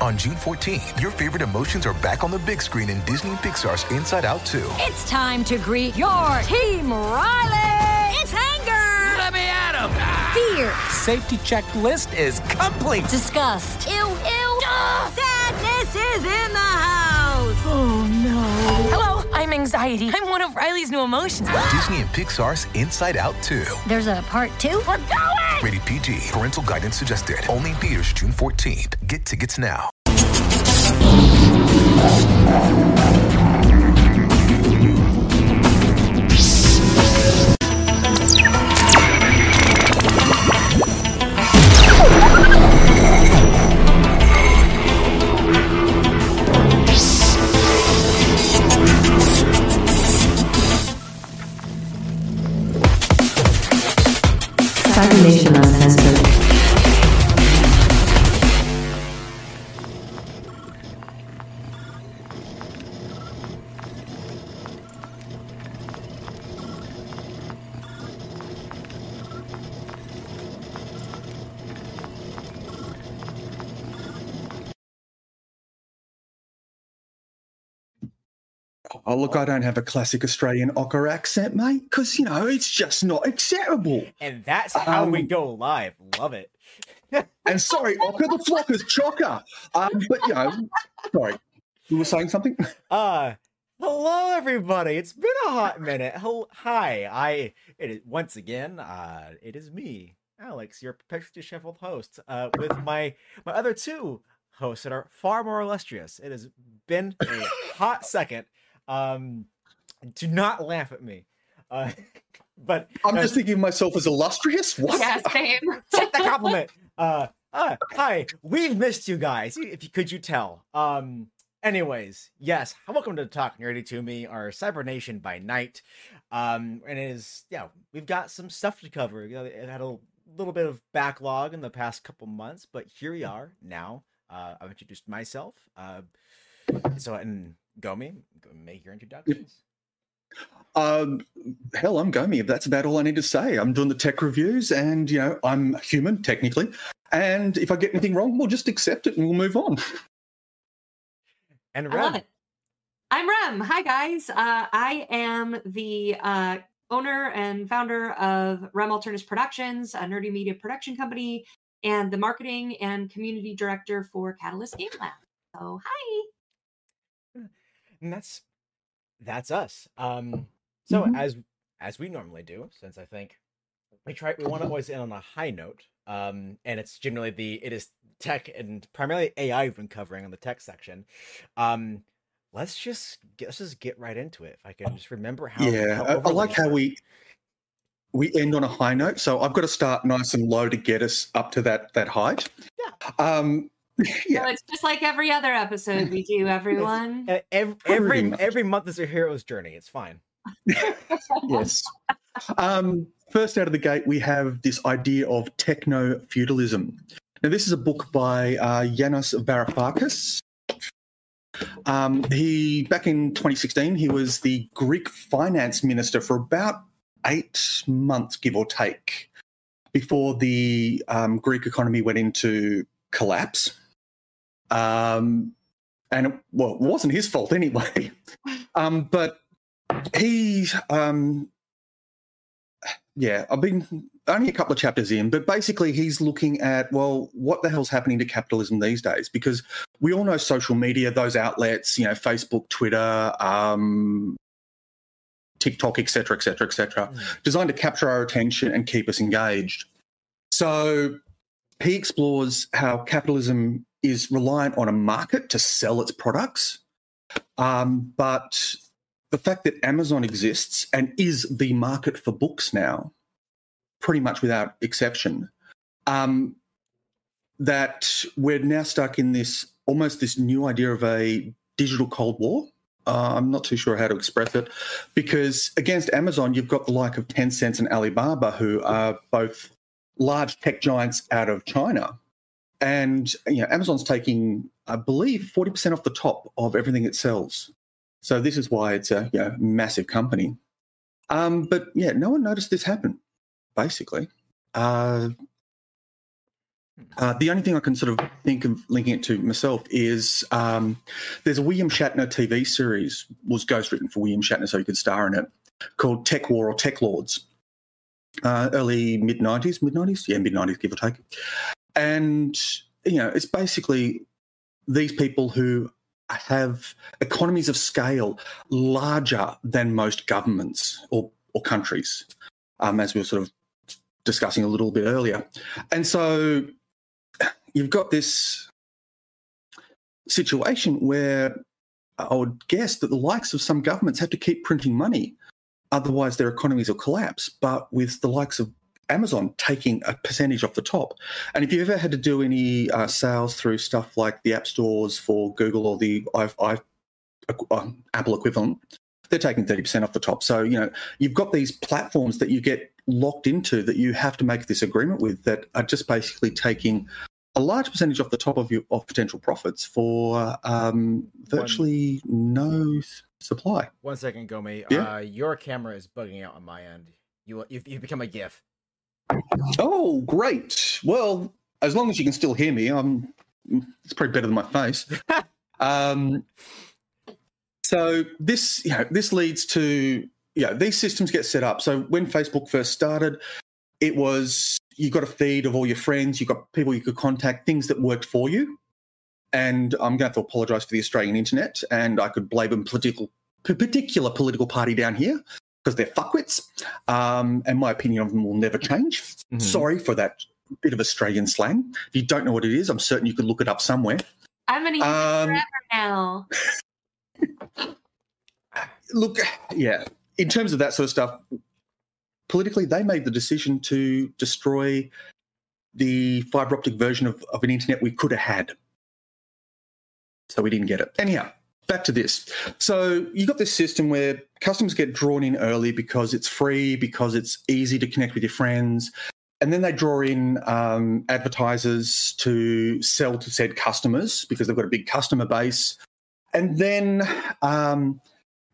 On June 14th, your favorite emotions are back on the big screen in Disney and Pixar's Inside Out 2. It's time to greet your team, Riley! It's anger! Let me at him! Fear! Safety checklist is complete! Disgust! Ew, ew! Ugh. Sadness is in the house! Oh no. Hello, I'm anxiety. I'm one of Riley's new emotions. Disney and Pixar's Inside Out 2. There's a part two? We're going! Rated PG. Parental guidance suggested. Only in theaters June 14th. Get tickets now. Cybernation Uncensored. Oh, look, I don't have a classic Australian ochre accent, mate, because, you know, it's just not acceptable. And that's how we Um, go live. Love it. And sorry, ochre, the flock is chocker. Um, but, you know, sorry. You were saying something? Uh hello everybody. It's been a hot minute. Hel- Hi, I it is once again, uh it is me, Alex, your perpetually disheveled host, uh with my my other two hosts that are far more illustrious. It has been a hot second. Um do not laugh at me. Uh but I'm uh, just thinking of myself as illustrious. What? Yeah, same. take the compliment. Uh, uh, hi, we've missed you guys. If you could you tell. Um, anyways, yes, welcome to Talk Nerdy to Me, our Cybernation by night. Um, and it is yeah, we've got some stuff to cover. You know, it had a little bit of backlog in the past couple months, but here we are now. Uh, I've introduced myself. Uh, so and Gomi, make your introductions. Um, hell, I'm Gomi. That's about all I need to say. I'm doing the tech reviews, and you know, I'm human technically. And if I get anything wrong, we'll just accept it and we'll move on. And I love Rem, it. I'm Rem. Hi, guys. Uh, I am the uh, owner and founder of Rem Alternus Productions, a nerdy media production company, and the marketing and community director for Catalyst Game Lab. So, hi. And that's that's us. Um, so Mhm. as as we normally do, since I think we try, we want to always end on a high note. Um, and it's generally the it is tech and primarily AI we've been covering on the tech section. Um, let's just get, let's just get right into it. If I can just remember how. yeah, how I, I like how we we end on a high note. So I've got to start nice and low to get us up to that that height. Yeah. Um, yeah. So it's just like every other episode we do, everyone. Uh, Every every, every month is a hero's journey. It's fine. yes. Um, first out of the gate, we have this idea of techno feudalism. Now, this is a book by uh, Yanis Varoufakis. Um, he back in 2016, he was the Greek finance minister for about eight months, give or take, before the um, Greek economy went into collapse. Um, and it, well, it wasn't his fault anyway. Um, but he um yeah i've been only a couple of chapters in but basically he's looking at well what the hell's happening to capitalism these days? Because we all know social media those outlets you know facebook twitter um tiktok etc etc etc designed to capture our attention and keep us engaged. So he explores how capitalism is reliant on a market to sell its products um, but the fact that Amazon exists and is the market for books now, pretty much without exception, um, that we're now stuck in this almost this new idea of a digital Cold War Uh, I'm not too sure how to express it because against Amazon, you've got the like of Tencent and Alibaba, who are both large tech giants out of China. And you know, Amazon's taking, I believe, 40% off the top of everything it sells. So this is why it's a you know, massive company. Um, but yeah, no one noticed this happen, basically. Uh, uh, the only thing I can sort of think of linking it to myself is um, there's a William Shatner TV series was ghostwritten for William Shatner so he could star in it called TekWar or TekLords. Uh, early mid 90s, mid 90s, yeah, mid 90s, give or take. And you know, it's basically these people who have economies of scale larger than most governments or, or countries, um, as we were sort of discussing a little bit earlier. And so you've got this situation where I would guess that the likes of some governments have to keep printing money, otherwise their economies will collapse. But with the likes of Amazon taking a percentage off the top, and if you've ever had to do any uh, sales through stuff like the app stores for Google or the I, I, uh, Apple equivalent, they're taking 30% off the top. So, you know, you've got these platforms that you get locked into that you have to make this agreement with that are just basically taking a large percentage off the top of your of potential profits for um, virtually One. no supply. One second, Gomi. Yeah? Uh, your camera is bugging out on my end. You you've, you've become a GIF. Oh, great. Well, as long as you can still hear me, I'm. It's probably better than my face. um, so this, you know, this leads to you know, these systems get set up. So when Facebook first started, it was you got a feed of all your friends, you got people you could contact, things that worked for you. And I'm going to have to apologise for the Australian internet, and I could blame a political, particular political party down here because they're fuckwits, um, and my opinion of them will never change. Mm-hmm. Sorry for that bit of Australian slang. If you don't know what it is, I'm certain you could look it up somewhere. I'm going to use um, it forever now. look, yeah, in terms of that sort of stuff, politically, they made the decision to destroy the fiber optic version of, of an internet we could have had. So we didn't get it. Anyhow, back to this. So you got this system where customers get drawn in early because it's free, because it's easy to connect with your friends. And then they draw in um, advertisers to sell to said customers because they've got a big customer base. And then um,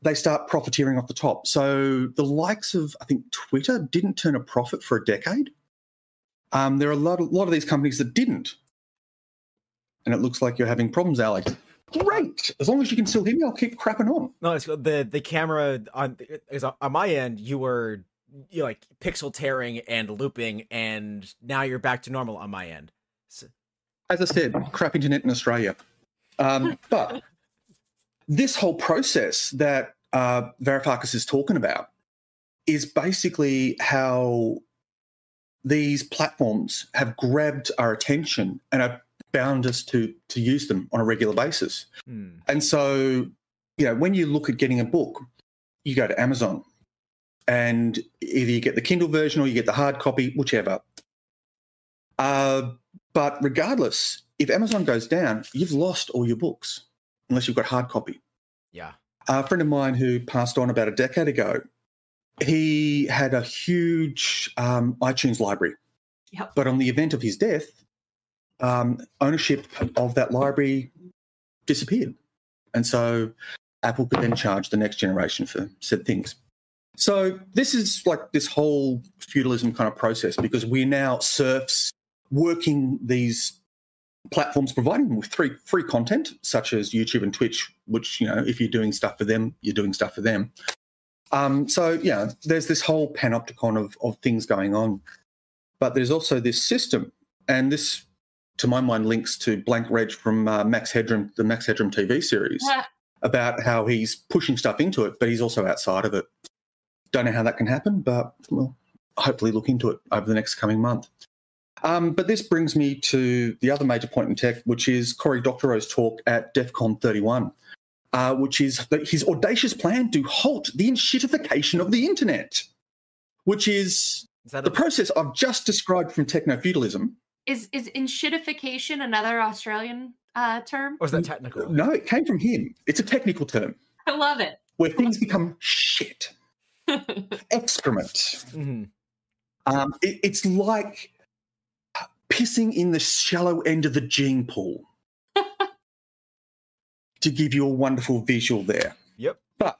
they start profiteering off the top. So the likes of, I think, Twitter didn't turn a profit for a decade. Um, there are a lot, a lot of these companies that didn't. And it looks like you're having problems, Alex. Great. As long as you can still hear me, I'll keep crapping on. No, it's the the camera on is on my end. You were you like pixel tearing and looping, and now you're back to normal on my end. So... As I said, crap internet in Australia. Um, but this whole process that uh, Varoufakis is talking about is basically how these platforms have grabbed our attention and have bound us to to use them on a regular basis. Mm. And so, you know, when you look at getting a book, you go to Amazon and either you get the Kindle version or you get the hard copy, whichever. Uh, but regardless, if Amazon goes down, you've lost all your books unless you've got hard copy. Yeah. A friend of mine who passed on about a decade ago, he had a huge um, iTunes library. Yep. But on the event of his death, um, ownership of that library disappeared. And so Apple could then charge the next generation for said things. So this is like this whole feudalism kind of process because we're now serfs working these platforms providing them with free free content such as YouTube and Twitch, which you know if you're doing stuff for them, you're doing stuff for them. Um, so yeah, there's this whole panopticon of of things going on, but there's also this system, and this, to my mind, links to Blank Reg from uh, Max Headroom, the Max Headroom TV series, yeah. about how he's pushing stuff into it, but he's also outside of it. Don't know how that can happen, but well, hopefully look into it over the next coming month. Um, but this brings me to the other major point in tech, which is Cory Doctorow's talk at DEF CON 31, uh, which is his audacious plan to halt the enshittification of the internet, which is, is the a- process I've just described from techno feudalism. Is is enshittification another Australian uh, term? Or is that technical? No, it came from him. It's a technical term. I love it. where things become shit, excrement. Mhm. Um, it- it's like pissing in the shallow end of the gene pool. to give you a wonderful visual there. Yep. But,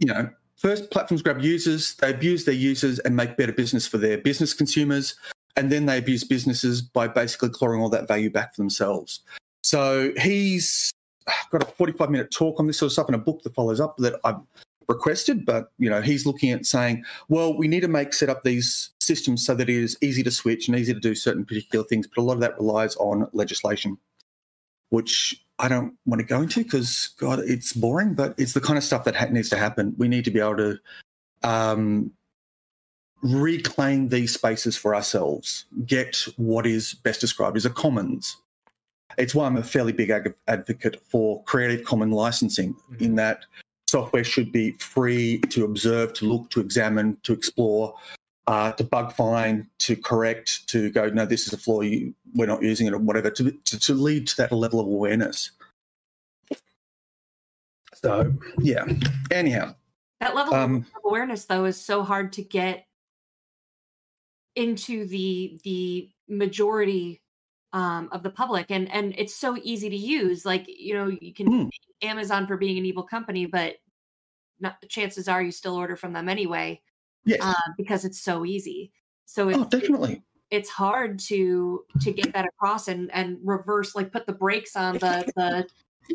you know, first platforms grab users, they abuse their users and make better business for their business consumers. And then they abuse businesses by basically clawing all that value back for themselves. So he's got a 45 minute talk on this sort of stuff and a book that follows up that I've requested. But, you know, he's looking at saying, well, we need to make set up these systems so that it is easy to switch and easy to do certain particular things. But a lot of that relies on legislation, which I don't want to go into because, God, it's boring, but it's the kind of stuff that ha- needs to happen. We need to be able to um, reclaim these spaces for ourselves, get what is best described as a commons. It's why I'm a fairly big ag- advocate for Creative Commons licensing, in that software should be free to observe, to look, to examine, to explore, uh, to bug find, to correct, to go, no, this is a flaw, you, we're not using it, or whatever, to, to, to lead to that level of awareness. So, yeah. Anyhow, That level Um, of awareness, though, is so hard to get into the the majority um, of the public, and and it's so easy to use. Like you know, you can Hmm. Amazon for being an evil company, but not, chances are you still order from them anyway yes. uh, because it's so easy. So it's, oh, definitely. it's hard to to get that across and and reverse like put the brakes on the the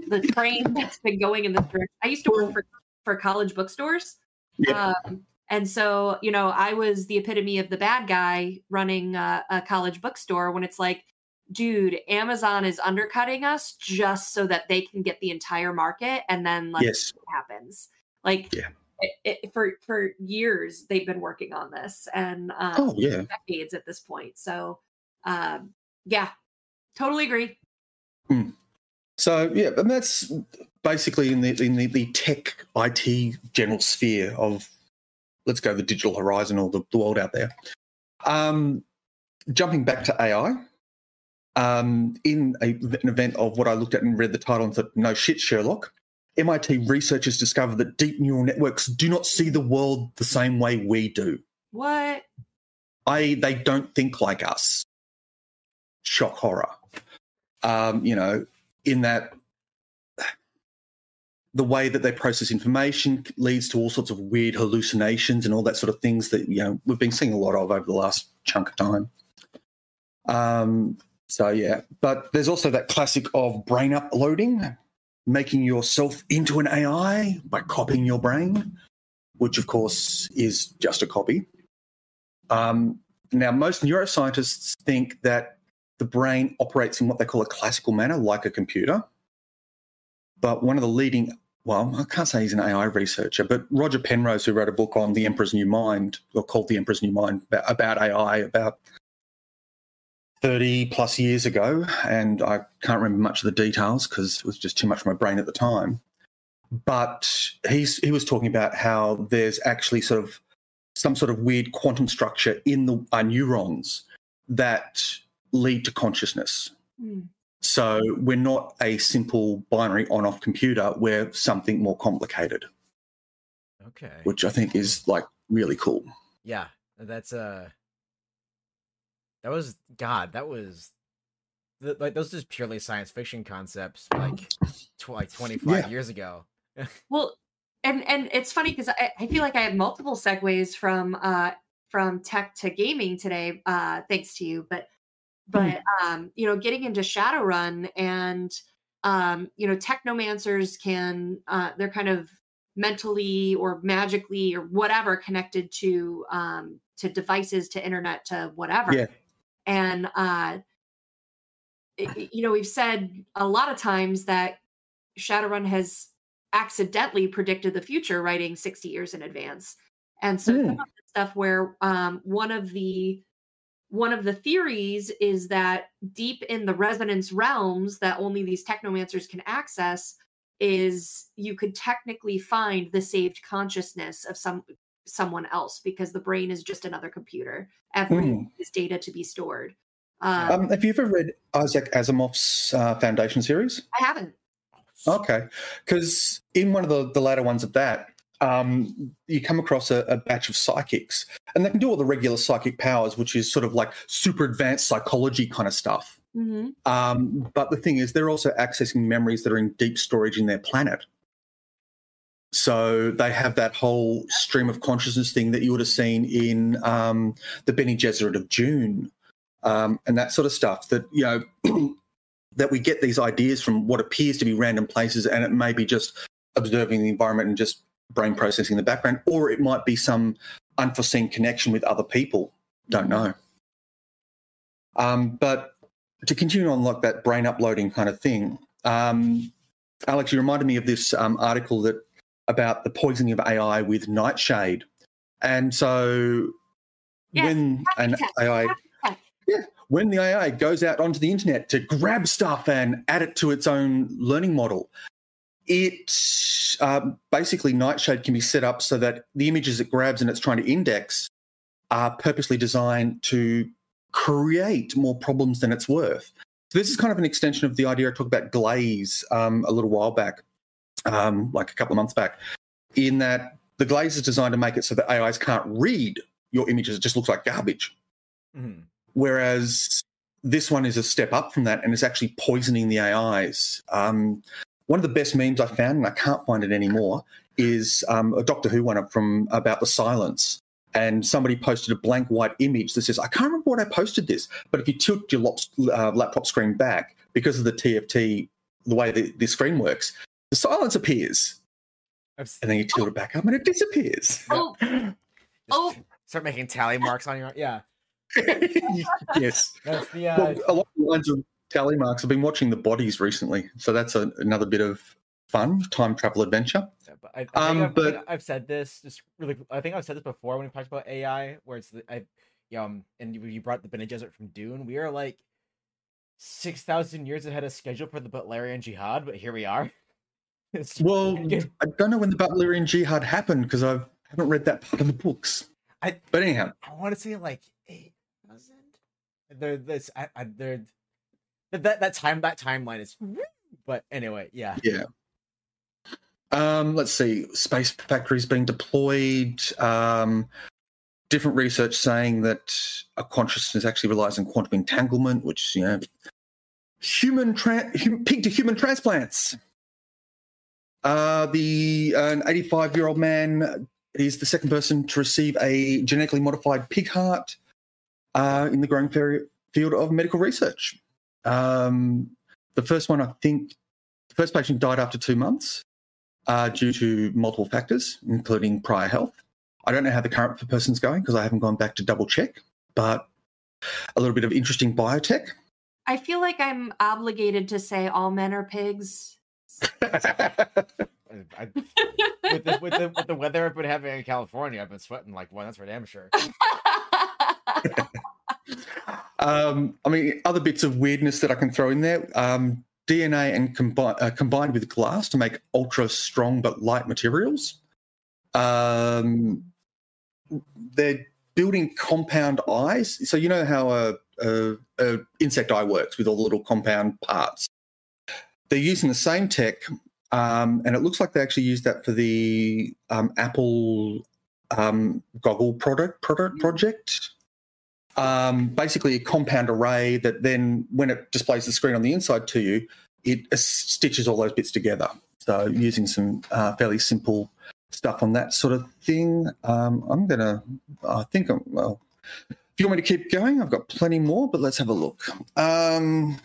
the train that's been going in this direction. I used to work for for college bookstores. Yeah. Um, and so, you know, I was the epitome of the bad guy running a, a college bookstore when it's like, dude, Amazon is undercutting us just so that they can get the entire market, and then like yes. happens. Like, Yeah. it, it, for for years they've been working on this, and um, Oh, yeah. decades at this point. So, um, yeah, totally agree. So yeah, and that's basically in the in the, the tech IT general sphere of let's go the digital horizon or the, the world out there. Um, jumping back to AI, um, in a, an event of what I looked at and read the title and said, no shit, Sherlock. MIT researchers discovered that deep neural networks do not see the world the same way we do. What? I they don't think like us. Shock horror. Um, you know, in that the way that they process information leads to all sorts of weird hallucinations and all that sort of things that you know we've been seeing a lot of over the last chunk of time. Um, so yeah, but there's also that classic of brain uploading, making yourself into an AI by copying your brain, which of course is just a copy. Um, now, most neuroscientists think that the brain operates in what they call a classical manner, like a computer. But one of the leading, well, I can't say he's an AI researcher, but Roger Penrose, who wrote a book on The Emperor's New Mind, or called The Emperor's New Mind, about, AI about 30 plus years ago. And I can't remember much of the details because it was just too much for my brain at the time. But he's, he was talking about how there's actually sort of some sort of weird quantum structure in the our neurons that lead to consciousness. Hmm. So we're not a simple binary on-off computer. We're something more complicated, Okay. which I think is like really cool. Yeah, that's uh that was God, that was th- like those just purely science fiction concepts like tw- like 25 Yeah. years ago. Well, and and it's funny because I, I feel like I have multiple segues from uh from tech to gaming today, uh, thanks to you. But but um, you know, getting into Shadowrun and um, you know, technomancers can uh they're kind of mentally or magically or whatever connected to um to devices, to internet, to whatever. Yeah. And uh it- you know, we've said a lot of times that Shadowrun has accidentally predicted the future writing 60 years in advance and so some Hmm. of the stuff where um, one of the one of the theories is that deep in the resonance realms that only these technomancers can access is you could technically find the saved consciousness of some someone else because the brain is just another computer every Hmm. is data to be stored um, Um, have you ever read Isaac Asimov's uh, Foundation series? i haven't Okay, because in one of the, the later ones of that, um, you come across a, a batch of psychics, and they can do all the regular psychic powers, which is sort of like super advanced psychology kind of stuff. hmm Um, but the thing is, they're also accessing memories that are in deep storage in their planet. So they have that whole stream of consciousness thing that you would have seen in um, the Bene Gesserit of Dune, um, and that sort of stuff. That you know that we get these ideas from what appears to be random places, and it may be just observing the environment and just brain processing in the background, or it might be some unforeseen connection with other people. Don't know. Um, but to continue on like that brain uploading kind of thing, um, Alex, you reminded me of this um, article that about the poisoning of AI with nightshade, and so Yes, when an tech, AI, yeah, when the AI goes out onto the internet to grab stuff and add it to its own learning model, it um, basically nightshade can be set up so that the images it grabs and it's trying to index are purposely designed to create more problems than it's worth. So this is kind of an extension of the idea I talked about glaze um, a little while back, um, like a couple of months back, in that the glaze is designed to make it so that AIs can't read your images. It just looks like garbage. Mhm. Whereas this one is a step up from that and is actually poisoning the AIs. Um, one of the best memes I found, and I can't find it anymore, is um, a Doctor Who one from about the silence. And somebody posted a blank white image that says, I can't remember what I posted this, but if you tilt your lop- uh, laptop screen back because of the TFT, the way the, the screen works, the silence appears. I've s- And then you tilt it back up and it disappears. Oh, oh. Start making tally marks on your yeah. yes. That's the uh, Well, along the lines of tally marks, I've been watching The Bodies recently, so that's a, another bit of fun time travel adventure. Yeah, but I, I think Um, I've, but- I've said this just really. I think I've said this before when we talked about AI, where it's the, I, um, and you, brought the Bene Gesserit from Dune. We are like six thousand years ahead of schedule for the Butlerian Jihad, but here we are. Well, I don't know when the Butlerian Jihad happened because I haven't read that part of the books. I- but anyhow, I want to say like eight thousand. They're this, I, I, there, that that that time that timeline is. But anyway, yeah. yeah. Um, let's see. Space factories being deployed. Um, different research saying that a consciousness actually relies on quantum entanglement, which you know, human hum- pig to human transplants. Uh, the an 85 year old man is the second person to receive a genetically modified pig heart uh, in the growing field of medical research. Um, the first one, I think, the first patient died after two months uh, due to multiple factors, including prior health. I don't know how the current person's going because I haven't gone back to double check, but a little bit of interesting biotech. I feel like I'm obligated to say all men are pigs. I, I, with, the, with the with the weather I've been having in California, I've been sweating like one. That's for damn sure. Um, I mean, other bits of weirdness that I can throw in there: um, DNA and combi- uh, combined with glass to make ultra strong but light materials. Um, they're building compound eyes. So you know how a, a, a insect eye works with all the little compound parts. They're using the same tech, um, and it looks like they actually used that for the um, Apple um, goggle product product project um, basically a compound array that then, when it displays the screen on the inside to you, it stitches all those bits together. So using some uh, fairly simple stuff on that sort of thing. Um, I'm gonna. I think I'm. Well, if you want me to keep going, I've got plenty more, but let's have a look. Um,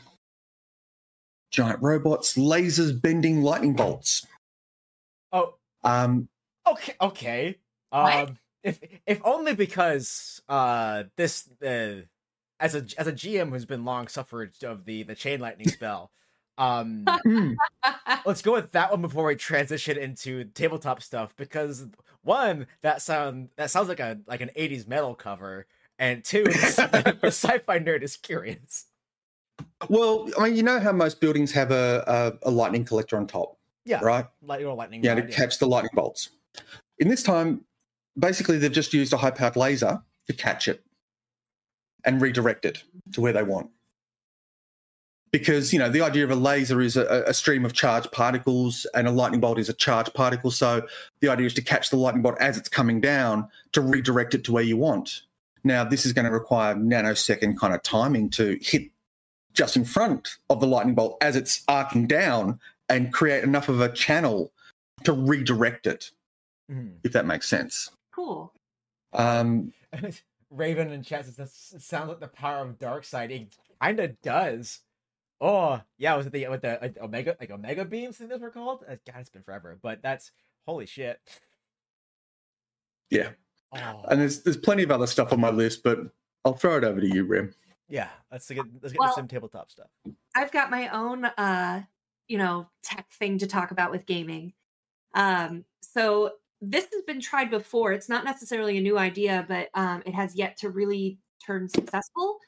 giant robots, lasers bending lightning bolts. Oh, Um, okay, okay. What? Um, if if only because uh this uh as a as a GM who's been long suffered of the the chain lightning spell, um, mm, let's go with that one before we transition into tabletop stuff because one that sound that sounds like a like an 80s metal cover and two the sci-fi nerd is curious well, I mean, you know how most buildings have a, a, a lightning collector on top, yeah right? light or lightning yeah, to rod, catch the lightning bolts. In this time, basically, they've just used a high powered laser to catch it and redirect it to where they want. because you know the idea of a laser is a, a stream of charged particles and a lightning bolt is a charged particle so the idea is to catch the lightning bolt as it's coming down to redirect it to where you want now this is going to require nanosecond kind of timing to hit just in front of the lightning bolt as it's arcing down and create enough of a channel to redirect it Mhm. if that makes sense Cool. um, Raven and chat says that sounds like the power of dark side. It kind of does. Oh yeah, was it the with the uh, omega like omega beams? I think those were called. Uh, God, it's been forever, but that's holy shit. yeah Oh and there's there's plenty of other stuff on my list but i'll throw it over to you Rem. yeah, let's get let's get Well- to some tabletop stuff. I've got my own uh, you know, tech thing to talk about with gaming. Um, so this has been tried before. It's not necessarily a new idea, but um, it has yet to really turn successful.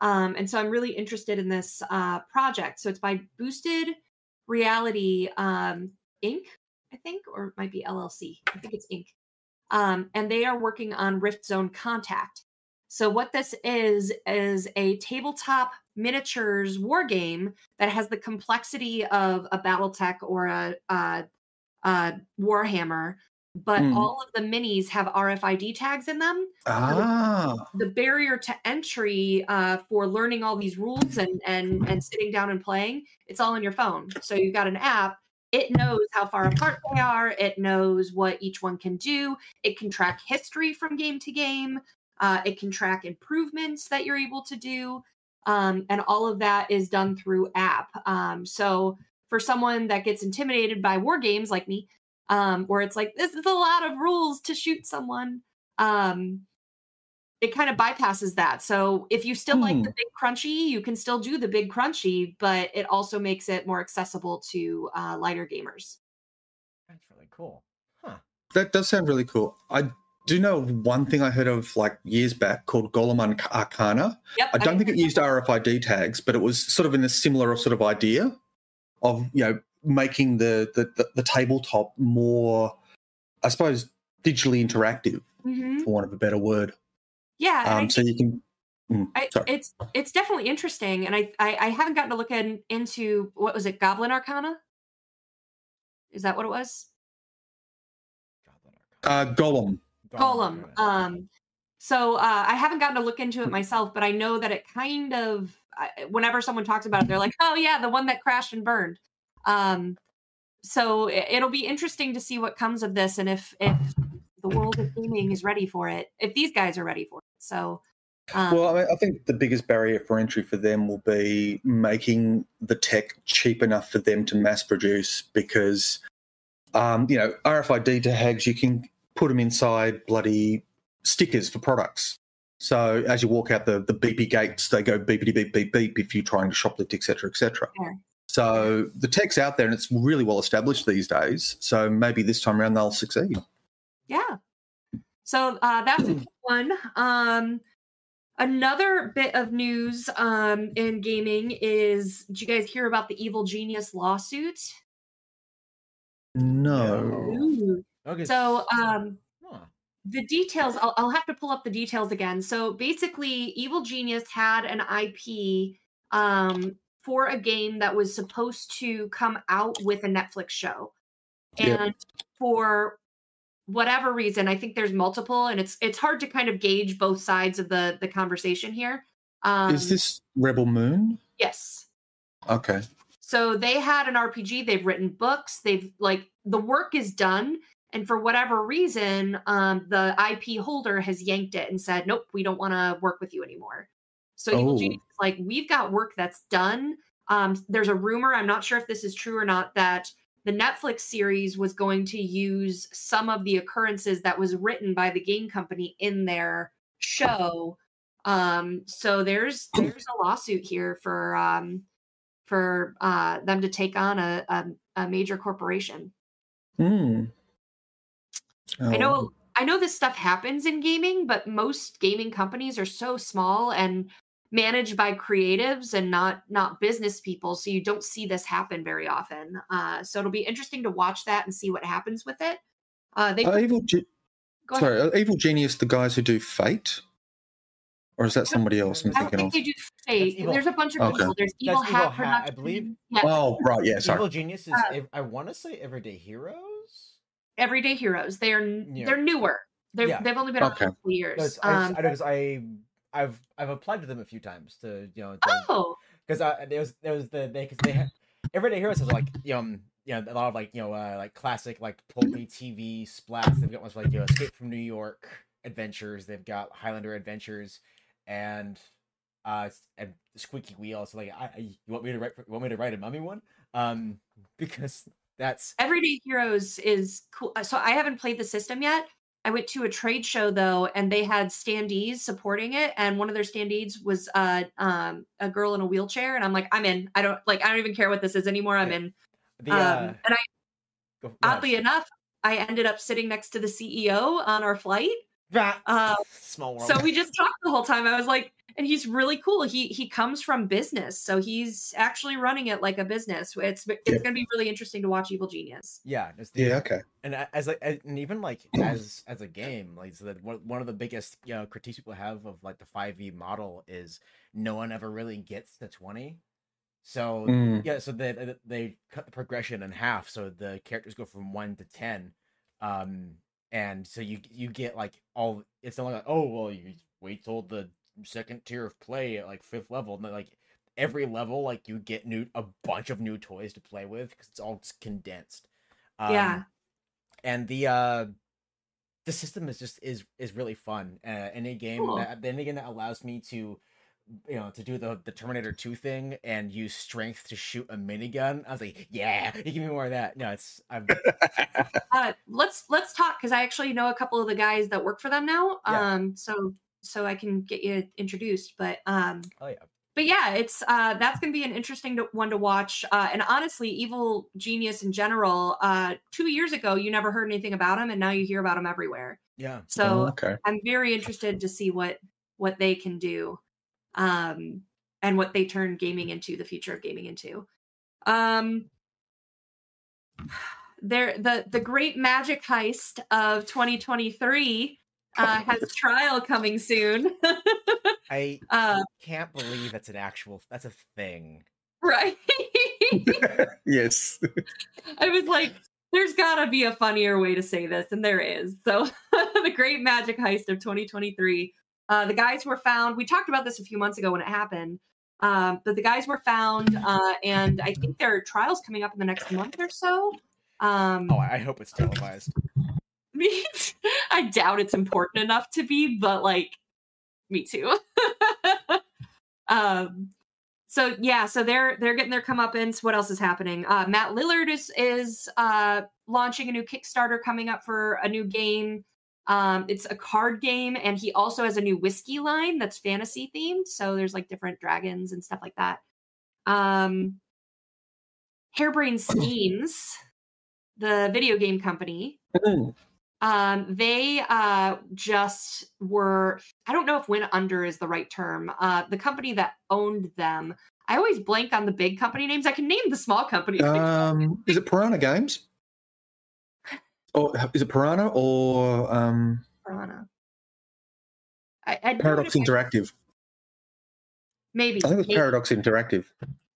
Um, and so I'm really interested in this uh, project. So it's by Boosted Reality um, Inc., I think, or it might be LLC. I think it's Inc. Um, and they are working on Rift Zone Contact. So what this is is a tabletop miniatures war game that has the complexity of a BattleTech or a, a, a Warhammer, but Hmm. all of the minis have RFID tags in them. ah The barrier to entry uh, for learning all these rules and and and sitting down and playing, it's all on your phone. So you've got an app. It knows how far apart they are. It knows what each one can do. It can track history from game to game. Uh, it can track improvements that you're able to do. Um, and all of that is done through app. Um, so for someone that gets intimidated by war games like me, um, where it's like, this is a lot of rules to shoot someone, um, it kind of bypasses that. So if you still like the big crunchy, you can still do the big crunchy, but it also makes it more accessible to uh, lighter gamers. That's really cool. Huh. That does sound really cool. I do know one thing I heard of like years back called Golem Arc- Arcana. Yep. I don't think it used RFID tags, but it was sort of in a similar sort of idea of you know making the the, the, the tabletop more, I suppose, digitally interactive, Mhm. for want of a better word. Yeah. Um, so you can. mm, I, it's it's definitely interesting, and I, I I haven't gotten to look in, into what was it, Goblin Arcana? Is that what it was? Uh, Golem. Golem. Um, so uh, I haven't gotten to look into it myself, but I know that it kind of. I- Whenever someone talks about it, they're like, "Oh yeah, the one that crashed and burned." Um, so it, it'll be interesting to see what comes of this, and if if the world of gaming is ready for it, if these guys are ready for it. So. Um, Well, I, mean, I think the biggest barrier for entry for them will be making the tech cheap enough for them to mass produce because, um, you know, RFID tags, you can put them inside bloody stickers for products. So as you walk out the, the beepy gates, they go beepity beep beep beep if you're trying to shoplift, et cetera, et cetera. Yeah. So the tech's out there and it's really well established these days. So maybe this time around they'll succeed. yeah so uh that's a one um another bit of news um in gaming is did you guys hear about the evil genius lawsuit No. Ooh. Okay. so um Huh. the details I'll, I'll have to pull up the details again so basically evil genius had an ip um for a game that was supposed to come out with a netflix show and for whatever reason i think there's multiple and it's it's hard to kind of gauge both sides of the the conversation here um Is this Rebel Moon? yes Okay. so they had an RPG, they've written books, they've like the work is done. And for whatever reason, um, the IP holder has yanked it and said, nope, we don't want to work with you anymore. So Evil Oh. Genius is like, we've got work that's done. Um, there's a rumor, I'm not sure if this is true or not, that the Netflix series was going to use some of the occurrences that was written by the game company in their show. Um, so there's there's a lawsuit here for um, for uh, them to take on a, a, a major corporation. Hmm. I Oh. know I know this stuff happens in gaming, but most gaming companies are so small and managed by creatives and not not business people, so you don't see this happen very often. Uh, so it'll be interesting to watch that and see what happens with it. Uh, they Are Evil, Ge- go ahead. sorry, are Evil Genius the guys who do Fate? or is that somebody else I'm I don't think of? they do Fate. There's a bunch of Okay. people. There's Evil That's Hat Hat, I believe. Yeah, Oh, right, yeah, sorry. Evil Genius is Uh, I want to say Everyday Heroes. Everyday Heroes. They are Yeah. they're newer. They're, Yeah. They've only been out Okay. a couple years. No, it's- I, Um, just, I I I've I've applied to them a few times to you know oh, because uh, there was there was the they because they had Everyday Heroes has like you know um, you know a lot of like you know uh, like classic like pulpy TV splats. They've got ones like you know Escape from New York adventures. They've got Highlander adventures and uh and Squeaky Wheel. So like I, I you want me to write you want me to write a mummy one um because that's Everyday Heroes is cool. uh, So I haven't played the system yet. I went to a trade show though, and they had standees supporting it, and one of their standees was uh, um, a girl in a wheelchair, and I'm like, I'm in. I don't like. I don't even care what this is anymore. I'm in. the Um, uh, and I go- go ahead. oddly enough, I ended up sitting next to the CEO on our flight. Rah! Uh, small world. so we just talked the whole time. I was like, and he's really cool. He he comes from business, so he's actually running it like a business. It's it's Yeah. going to be really interesting to watch Evil Genius. yeah, it's the, Yeah, okay. and as like and even like as as a game like so that one, one of the biggest you know critiques people have of like the 5e model is no one ever really gets to 20 so Mm. yeah so they they- they cut the progression in half so the characters go from 1 to 10 um and so you you get like all it's not like oh well you wait till the second tier of play at like fifth level and then like every level like you get new a bunch of new toys to play with because it's all just condensed um, Yeah. and the uh the system is just is is really fun uh, any game Cool. that any game that allows me to you know to do the the terminator 2 thing and use strength to shoot a minigun i was like yeah you give me more of that no it's i'm uh, let's let's talk because I actually know a couple of the guys that work for them now. Yeah. Um, so so I can get you introduced. But um, oh yeah but yeah, it's uh, that's going to be an interesting to, one to watch. Uh, and honestly, Evil Genius in general, uh, two years ago you never heard anything about him, and now you hear about him everywhere. yeah So Oh, okay. I'm very interested to see what what they can do, um, and what they turn gaming into, the future of gaming into. Um, there, the the great magic heist of 2023 uh, has trial coming soon. i uh, can't believe that's an actual that's a thing right? yes. I was like, there's gotta be a funnier way to say this, and there is. So, the great magic heist of 2023. Uh, the guys were found. We talked about this a few months ago when it happened. Um, but the guys were found, uh, and I think their trials coming up in the next month or so. Um, oh i hope it's televised me, I doubt it's important enough to be, but like, me too. um, so yeah, so they're they're getting their comeuppance. What else is happening? Uh, Matt Lillard is is uh, launching a new Kickstarter coming up for a new game. Um, it's a card game, and he also has a new whiskey line that's fantasy themed. So there's like different dragons and stuff like that. Um, Hairbrain Schemes, the video game company, Mm. um they uh just were i don't know if went under is the right term uh the company that owned them i always blank on the big company names i can name the small companies Um, is it Piranha Games? Or is it Piranha or um, Piranha. I, I Paradox know if I- Interactive? maybe I think it was maybe. Paradox Interactive.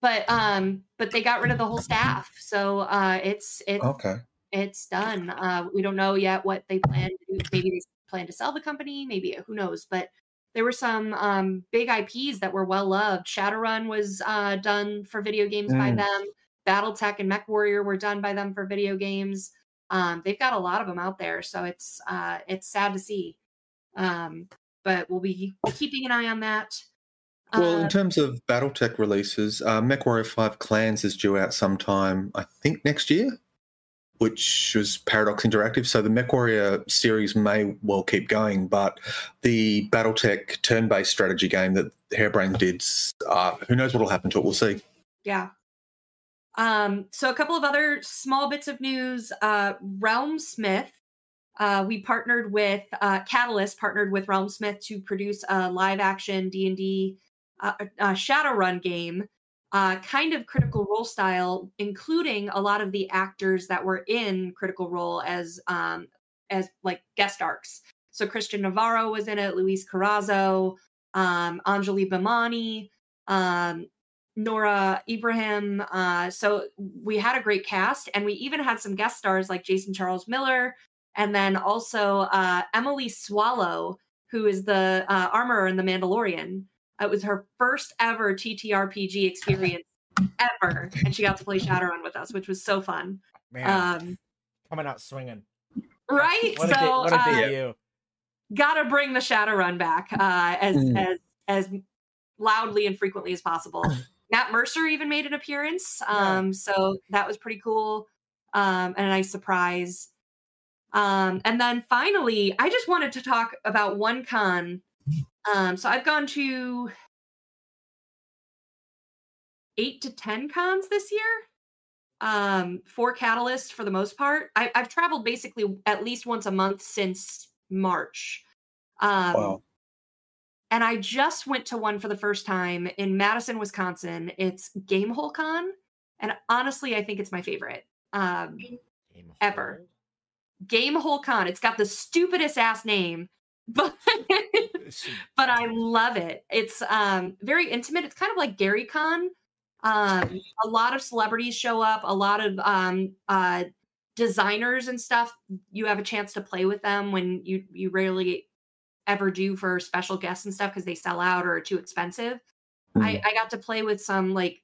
but um but they got rid of the whole staff so uh it's it's Okay. it's done uh we don't know yet what they plan to do maybe they plan to sell the company maybe who knows but there were some um big ips that were well loved shadowrun was uh done for video games by Mm. them battletech and mech warrior were done by them for video games um they've got a lot of them out there so it's uh it's sad to see um but we'll be keeping an eye on that Well, Uh, in terms of BattleTech releases, uh, MechWarrior 5 Clans is due out sometime, I think, next year, which was Paradox Interactive. So the MechWarrior series may well keep going, but the BattleTech turn based strategy game that Hairbrain did, uh, who knows what will happen to it? We'll see. Yeah. Um, so a couple of other small bits of news. Uh, Realm Smith, uh, we partnered with uh, Catalyst, partnered with Realm Smith to produce a live action D and D uh, uh, Shadowrun game, uh, kind of Critical Role style, including a lot of the actors that were in Critical Role as um, as like guest arcs. So Christian Navarro was in it, Luis Carazo, um, Anjali Bhimani, um, Nora Ibrahim. Uh, so we had a great cast, and we even had some guest stars like Jason Charles Miller, and then also uh, Emily Swallow, who is the uh, armorer in The Mandalorian. It was her first ever TTRPG experience ever, and she got to play Shadowrun with us, which was so fun. Man, Um, coming out swinging. right? What a, so de- what a uh, debut. gotta bring the Shadowrun back uh, as Mm. as as loudly and frequently as possible. Matt Mercer even made an appearance, Yeah. um, so that was pretty cool um, and a nice surprise. Um, and then finally, I just wanted to talk about one con. Um, so I've gone to eight to ten cons this year um, for Catalyst for the most part. I, I've traveled basically at least once a month since March. Um, Wow. And I just went to one for the first time in Madison, Wisconsin. It's Gamehole Con. And honestly, I think it's my favorite. Um, Game ever. hold. Gamehole Con. It's got the stupidest ass name, but but I love it. It's um very intimate. It's kind of like Gary Con. Um, a lot of celebrities show up. A lot of um uh designers and stuff. You have a chance to play with them when you you rarely ever do for special guests and stuff because they sell out or are too expensive. I, I got to play with some like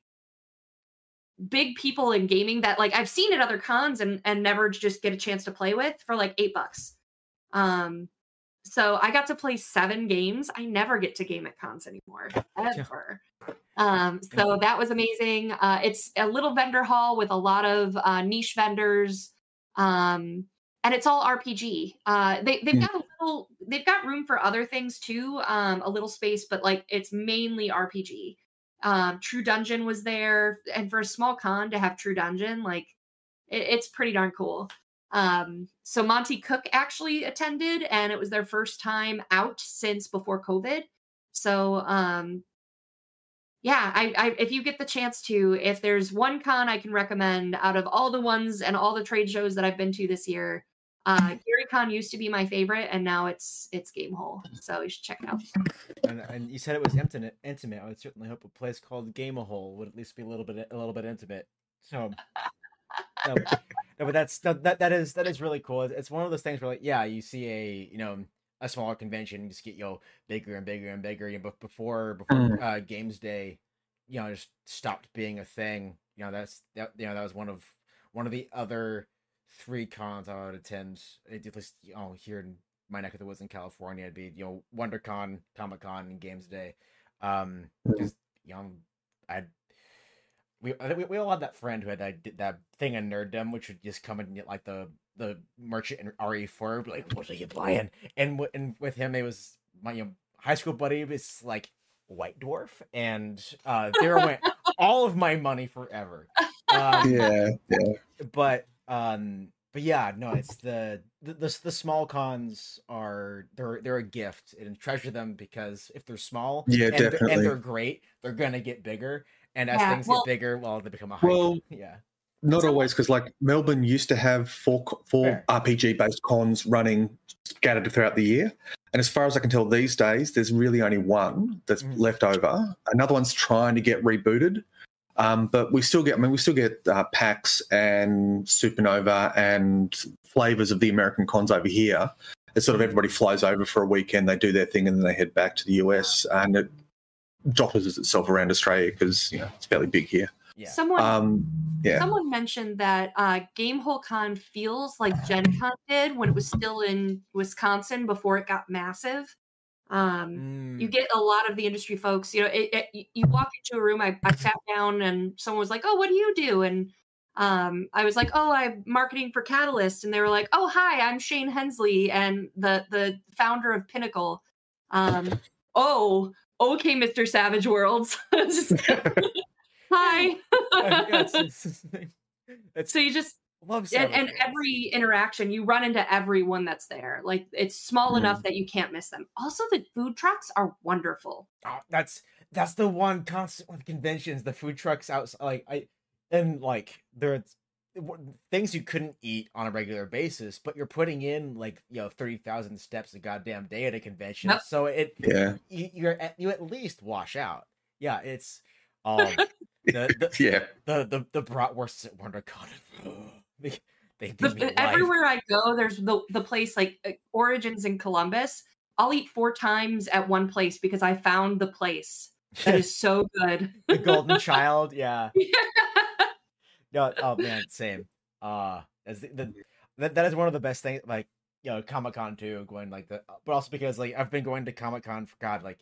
big people in gaming that like I've seen at other cons and and never just get a chance to play with for like eight bucks. Um so I got to play seven games. I never get to game at cons anymore. Ever. Um, so that was amazing. Uh it's a little vendor hall with a lot of uh niche vendors. Um and it's all RPG. Uh they they've Mm. got a little they've got room for other things too, um, a little space, but like it's mainly RPG um true dungeon was there and for a small con to have true dungeon like it, it's pretty darn cool um so Monte Cook actually attended and it was their first time out since before covid so um yeah I, I if you get the chance to if there's one con i can recommend out of all the ones and all the trade shows that i've been to this year uh gary con used to be my favorite and now it's it's game hole so you should check it out and, and you said it was intimate. Intimate. I would certainly hope a place called Game Hole would at least be a little bit a little bit intimate. So, no, no, but that's no, that that is that is really cool. It's- It's one of those things where like yeah, you see a you know a smaller convention you just get you know bigger and bigger and bigger. You know, but before before Mm. uh, Games Day, you know, just stopped being a thing. You know, that's that you know that was one of one of the other three cons I would attend. At least you know here in my neck of the woods in California, it'd be you know WonderCon, Comic Con, and Games Day. Um, Mhm. just you know, I we I think we, we all had that friend who had that that thing in nerddom, which would just come and get like the the merchant in RE4, like, "What are you buying?" And wi- and with him, it was my you know, high school buddy was like White Dwarf, and uh, there went all of my money forever. Um, Yeah, yeah. but um but yeah no it's the the, the the small cons are they're they're a gift and treasure them because if they're small Yeah, and, they're- definitely. and they're great they're gonna get bigger and as Yeah, things well- get bigger well they become a hype Well, yeah Not always, because like Melbourne used to have four co- four RPG based cons running scattered throughout the year, and as far as I can tell, these days there's really only one that's Mhm. left over. Another one's trying to get rebooted, um, but we still get. I mean, we still get uh, PAX and Supernova and flavors of the American cons over here. It's sort of everybody flies over for a weekend, they do their thing, and then they head back to the US, and it dotters itself around Australia because you know it's fairly big here. yeah someone Um, yeah. Someone mentioned that uh, Gamehole Con feels like Gen Con did when it was still in Wisconsin before it got massive. Um, You Mm, get a lot of the industry folks. You know, it, it, you- you walk into a room. I, I sat down and someone was like, "Oh, what do you do?" And um, I was like, "Oh, I'm marketing for Catalyst." And they were like, "Oh, hi, I'm Shane Hensley and the the founder of Pinnacle." Um, oh, okay, Mr. Savage Worlds. Just- hi. so you just love and, and every interaction you run into everyone that's there like it's small Mm. enough that you can't miss them also the food trucks are wonderful Oh, that's that's the one constant with conventions. The food trucks outside, like I, and like they're things you couldn't eat on a regular basis, but you're putting in like you know thirty thousand steps a goddamn day at a convention, Yep. so it Yeah. you, you're at, you at least wash out. Yeah, it's um the the Yeah. the the, the bratwursts at WonderCon. They, they The- everywhere I go, there's the the place like uh, Origins in Columbus. I'll eat four times at one place because I found the place that is so good. the golden child. Yeah. No, oh man, same. Uh as the, the that, that is one of the best things. Like you know, Comic Con too, going like the, but also because like I've been going to Comic Con for God like.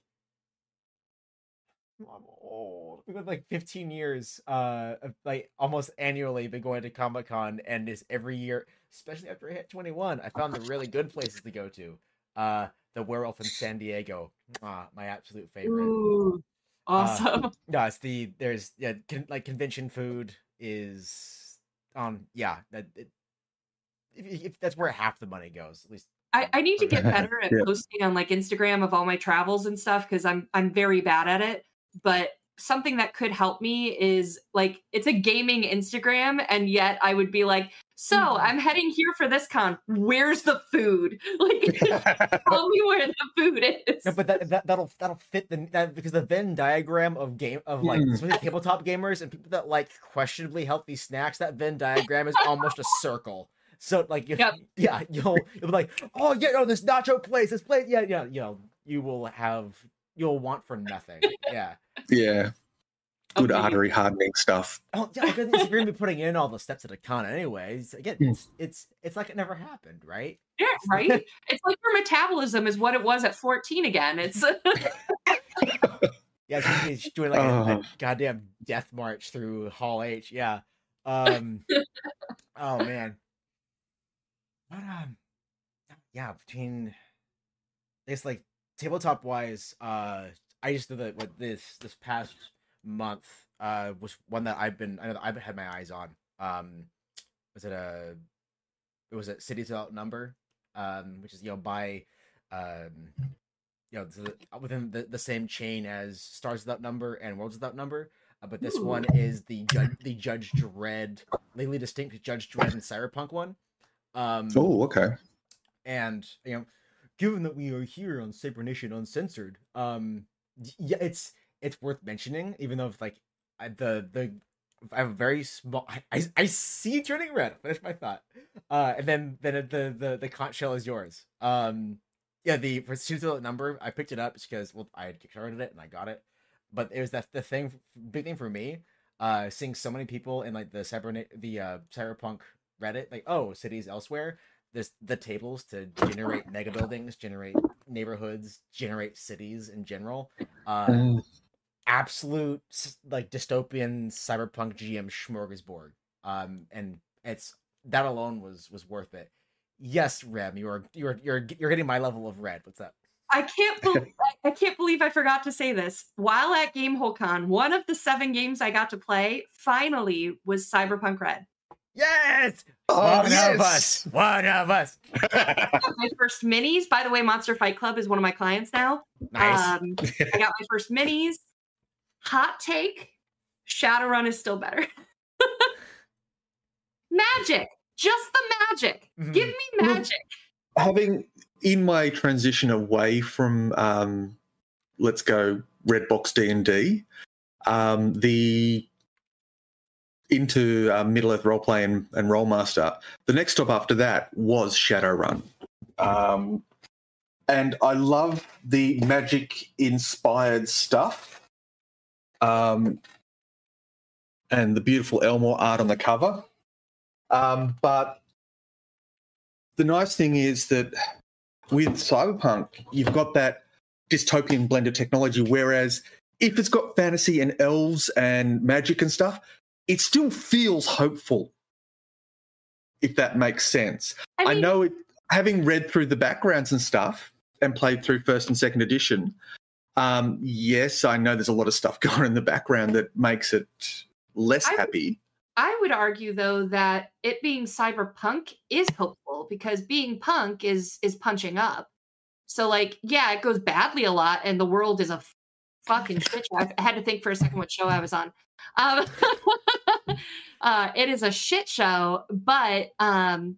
I'm old. We've been like 15 years, uh, of, like almost annually been going to Comic Con, and is every year, especially after I hit 21, I found the really good places to go to. Uh, the Werewolf in San Diego, ah, my absolute favorite. Ooh, awesome. No, it's the there's yeah con- like convention food is um yeah that it, if, if that's where half the money goes at least I, I need to get better at Yeah. posting on like Instagram of all my travels and stuff because I'm I'm very bad at it. But something that could help me is like it's a gaming Instagram, and yet I would be like, so Mm-hmm. I'm heading here for this con. Where's the food? Like, tell me where the food is. no, but that, that that'll that'll fit the that because the Venn diagram of game of like Mm. especially tabletop gamers and people that like questionably healthy snacks that Venn diagram is almost a circle. So like you, Yep. yeah you'll you'll be like oh yeah no this nacho place this place yeah yeah you know you will have you'll want for nothing yeah Yeah. Good Okay. artery hardening stuff. Oh yeah, because you're gonna be putting in all the steps at a con anyways, again, Hmm. it's it's it's like it never happened, right? Yeah, right. it's like your metabolism is what it was at 14 again. It's Yeah, she's, she's doing like a, a Oh. goddamn death march through Hall H. Yeah. Um. oh man. But um. Yeah, between. It's like tabletop wise. Uh, I just did that with this this past month. Uh, was one that I've been I know that I've had my eyes on. Um, was it a? It was a Cities Without Number. Um, which is you know by, um, you know the, within the, the same chain as Stars Without Number and Worlds Without Number. Uh, but this Ooh. one is the judge the Judge Dredd, legally distinct Judge Dredd and Cyberpunk one. Um, Oh, okay. and you know given that we are here on Cybernation Uncensored, um, yeah, it's it's worth mentioning, even though like I, the the I have a very small. I, I, I see turning red. Finish my thought. Uh, and then then the the the conch shell is yours. Um, yeah, the for student number, I picked it up because well, I had kickstarted it and I got it. But it was that the thing, big thing for me. Uh, seeing so many people in like the cyber the uh cyberpunk Reddit, like oh cities elsewhere. This the tables to generate mega buildings, generate neighborhoods, generate cities in general. Uh, Mm. absolute like dystopian cyberpunk GM smorgasbord. Um, and it's that alone was was worth it. Yes, Rem, you are you're you're you're getting my level of red. What's up? I can't believe I can't believe I forgot to say this. While at GameholeCon, one of the seven games I got to play finally was Cyberpunk Red. Yes, Oh, one of us, one of us. my first minis. By the way, Monster Fight Club is one of my clients now. Nice. Um, I got my first minis. Hot take: Shadowrun is still better. magic, just the magic. Give me Well, magic. Having in my transition away from um, let's go Redbox D and D, um, the into uh, Middle Earth Roleplay and, and Rolemaster. The next stop after that was Shadowrun, um, and I love the magic inspired stuff. Um, and the beautiful Elmore art on the cover. Um, but the nice thing is that with Cyberpunk, you've got that dystopian blended technology, whereas if it's got fantasy and elves and magic and stuff, it still feels hopeful. If that makes sense. I, I know it having read through the backgrounds and stuff and played through first and second edition. Um, yes, I know there's a lot of stuff going on in the background that makes it less I- happy. I would argue though that it being cyberpunk is hopeful because being punk is is punching up. So like, yeah, it goes badly a lot, and the world is a fucking shit show. I had to think for a second what show I was on. Um, uh, it is a shit show. But um,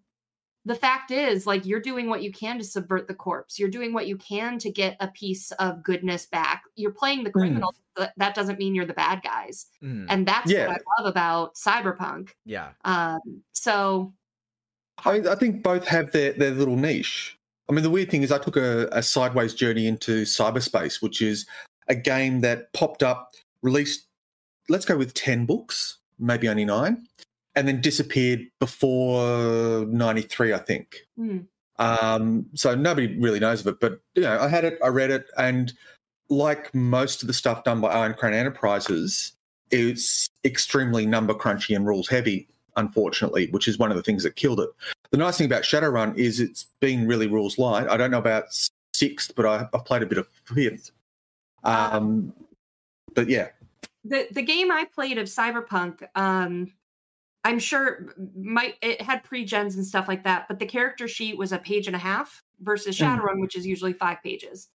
the fact is, like, you're doing what you can to subvert the corpse. You're doing what you can to get a piece of goodness back. You're playing the criminal. but That doesn't mean you're the bad guys, Mm, and that's Yeah. what I love about cyberpunk. yeah. Um, so I, mean, I think both have their, their little niche. I mean, the weird thing is, I took a, a sideways journey into cyberspace, which is a game that popped up, released, let's go with 10 books, maybe only nine, and then disappeared before 93, I think. hmm, Um, so nobody really knows of it, but you know, I had it, I read it, and like most of the stuff done by Iron Crown Enterprises, it's extremely number crunchy and rules heavy, unfortunately, which is one of the things that killed it. The nice thing about Shadowrun is it's been really rules light. I don't know about sixth, but I, I've played a bit of fifth. Um, but yeah, the the game I played of Cyberpunk, um, I'm sure might it had pre-gens and stuff like that, but the character sheet was a page and a half versus Mm. Shadowrun, which is usually five pages.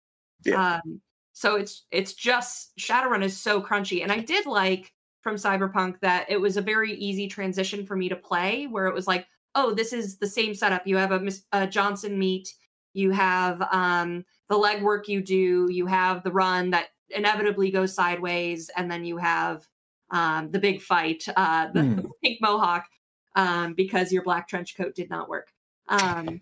Yeah. Um, so it's it's just Shadowrun is so crunchy, and I did like from Cyberpunk that it was a very easy transition for me to play, where it was like, oh, this is the same setup. You have a, a Johnson meet, you have um, the legwork you do, you have the run that inevitably goes sideways, and then you have um, the big fight, uh, the, the pink mohawk, um, because your black trench coat did not work. Um,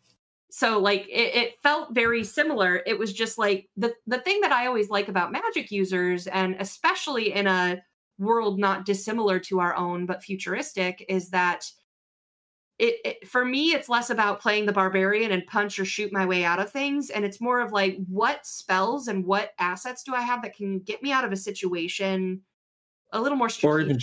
so like it, it felt very similar. It was just like the the thing that I always like about magic users, and especially in a world not dissimilar to our own but futuristic, is that it, it for me it's less about playing the barbarian and punch or shoot my way out of things and it's more of like what spells and what assets do i have that can get me out of a situation a little more Or even-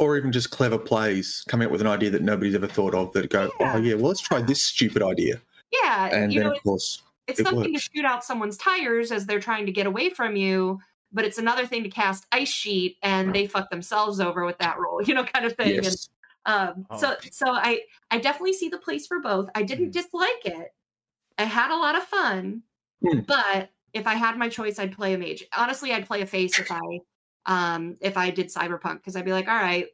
or even just clever plays, coming up with an idea that nobody's ever thought of that go, oh, Yeah. oh yeah, well let's try this stupid idea, yeah and you then know of course, it's it something works. to shoot out someone's tires as they're trying to get away from you but it's another thing to cast ice sheet and they fuck themselves over with that roll you know kind of thing and yes, um Oh. so so i i definitely see the place for both i didn't Mm. dislike it i had a lot of fun Mm. but if i had my choice i'd play a mage honestly i'd play a face if i um if i did cyberpunk because i'd be like all right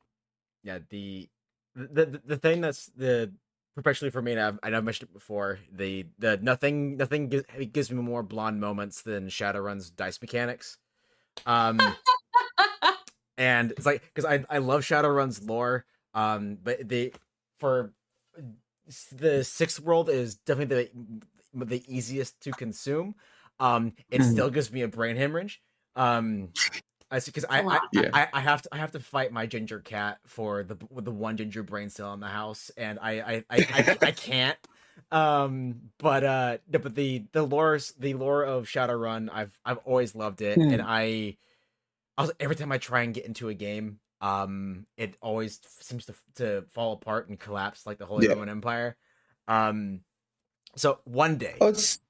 yeah the the the, the thing that's the perpetually for me and I've, and I've mentioned it before the the nothing nothing gives, gives me more blonde moments than Shadowrun's dice mechanics um and it's like because I, I love Shadowrun's lore um but the for the sixth world is definitely the the easiest to consume um it Mhm. still gives me a brain hemorrhage um because I, A I, lot. Yeah. I I have to I have to fight my ginger cat for the with the one ginger brain cell in the house, and I I I, I, I can't. Um, but uh, no, but the the lore the lore of Shadowrun, I've I've always loved it, Hmm. and I, I was, every time I try and get into a game, um, it always seems to to fall apart and collapse like the Holy Yeah. Roman Empire. Um, so one day, oh, it's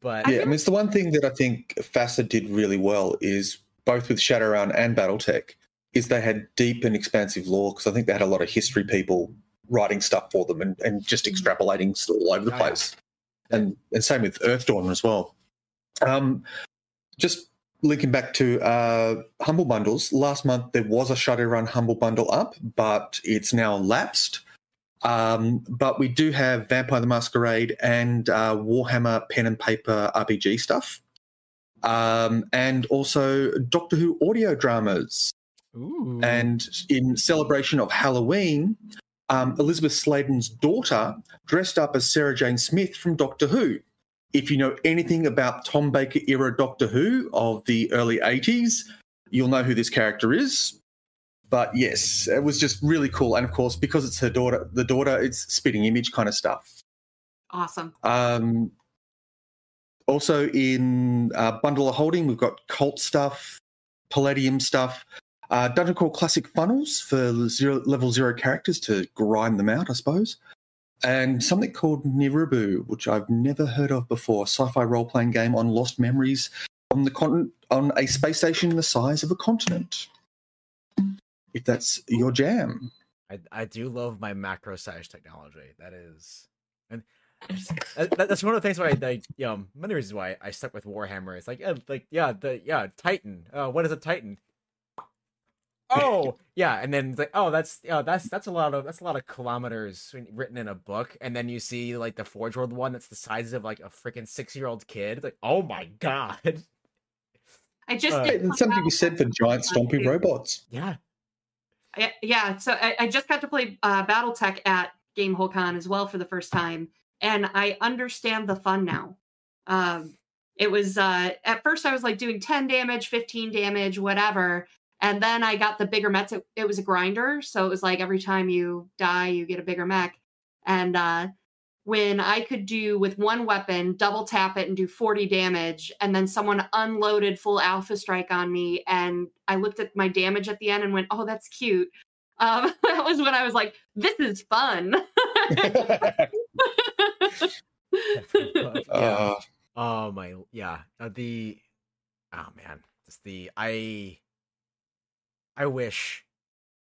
but yeah. I mean, it's the one thing that I think FASA did really well is both with Shadowrun and BattleTech is they had deep and expansive lore because I think they had a lot of history people writing stuff for them and, and just extrapolating all over the Oh, place. And and same with Earthdawn as well. Um, just linking back to uh, Humble Bundles, last month there was a Shadowrun Humble Bundle up, but it's now lapsed. Um, but we do have Vampire the Masquerade and uh, Warhammer pen and paper RPG stuff. Um, and also Doctor Who audio dramas. Ooh. And in celebration of Halloween, um, Elizabeth Sladen's daughter dressed up as Sarah Jane Smith from Doctor Who. If you know anything about Tom Baker era Doctor Who of the early 80s, you'll know who this character is. But yes, it was just really cool. And of course, because it's her daughter, the daughter, it's spitting image kind of stuff. awesome Um, also in uh, Bundle of Holding, we've got cult stuff, Palladium stuff, uh, Dungeon Crawl Classic funnels for zero, level zero characters to grind them out, I suppose, and something called Nirubu, which I've never heard of before, sci-fi role-playing game on lost memories on the continent on a space station the size of a continent. If that's your jam. I, I do love my macro size technology. That is, and that- that's one of the things why I, I you know many reasons why I stuck with Warhammer. It's like yeah, like yeah, the yeah Titan. Uh, what is a Titan? Oh yeah, and then it's like, oh, that's oh, that's that's a lot of that's a lot of kilometers written in a book, and then you see like the Forge World one that's the size of like a freaking six year old kid. It's like, oh my god. I just Uh, did And something to be said for giant stompy robots. Yeah. I- yeah so I, I just got to play uh, battletech at GameholeCon as well for the first time and i understand the fun now um it was uh at first i was like doing 10 damage 15 damage whatever and then i got the bigger mechs it, it was a grinder. So it was like every time you die you get a bigger mech. And uh when i could do with one weapon double tap it and do 40 damage and then someone unloaded full alpha strike on me and i looked at my damage at the end and went oh that's cute. Um, that was when i was like this is fun. Yeah. Uh, Oh my, yeah. Uh, the oh man, just the I. I wish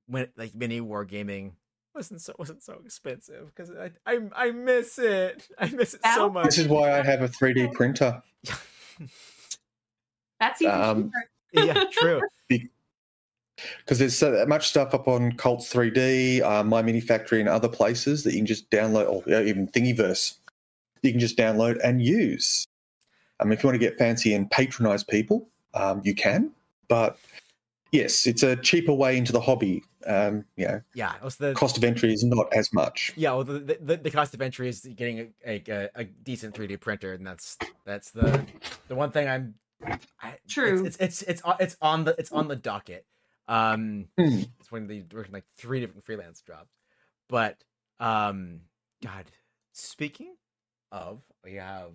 when like mini wargaming wasn't so wasn't so expensive because I, I I miss it. I miss it so much. this is why I have a 3D printer. that's even Um, cheaper. yeah, true. because there's so much stuff up on Cult 3D, uh, My Mini Factory, and other places that you can just download, or yeah, even Thingiverse, you can just download and use. I mean, if you want to get fancy and patronize people, um, you can. But yes, it's a cheaper way into the hobby. Um, you know, Yeah, it the cost of entry is not as much. yeah. Well, the, the the cost of entry is getting a, a, a decent 3D printer, and that's that's the the one thing I'm. I, True. It's, it's it's it's on- it's on the it's on the docket. Um, Hmm. it's one of the working like three different freelance jobs, but um, God, speaking of, we have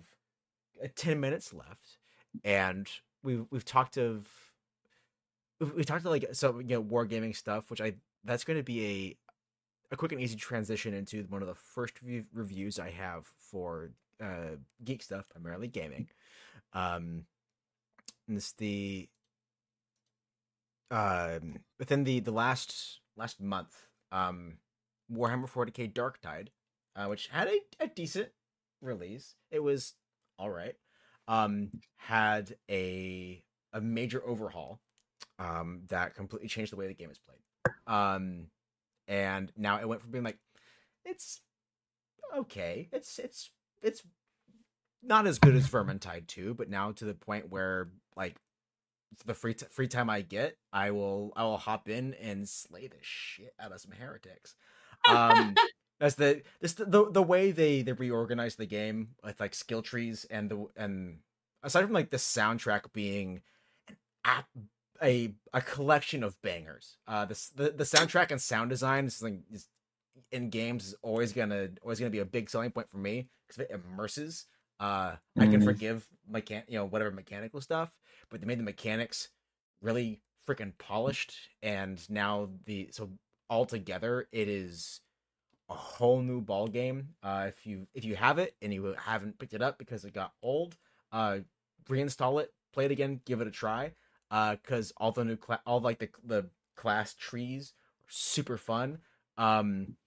uh, ten minutes left, and we've we've talked of we've talked to like so you know wargaming stuff, which I that's going to be a a quick and easy transition into one of the first rev- reviews I have for uh, geek stuff, primarily gaming. Um, and it's the um within the the last last month, um, Warhammer 40k Dark Tide, uh, which had a, a decent release. It was all right. Um, had a a major overhaul, um, that completely changed the way the game is played. Um, and now it went from being like it's okay it's it's it's not as good as vermintide 2 but now to the point where like the free t- free time i get i will i will hop in and slay the shit out of some heretics um that's the this the, the the way they they reorganize the game with like skill trees and the and aside from like the soundtrack being an app a a collection of bangers. Uh, this the the soundtrack and sound design is like is, in games is always gonna always gonna be a big selling point for me because it immerses. Uh, I can Mhm. forgive mechan you know whatever mechanical stuff, but they made the mechanics really freaking polished, and now the so altogether it is a whole new ball game. Uh, if you if you have it and you haven't picked it up because it got old, uh, reinstall it, play it again, give it a try uh because all the new cla- all like the the class trees are super fun. Um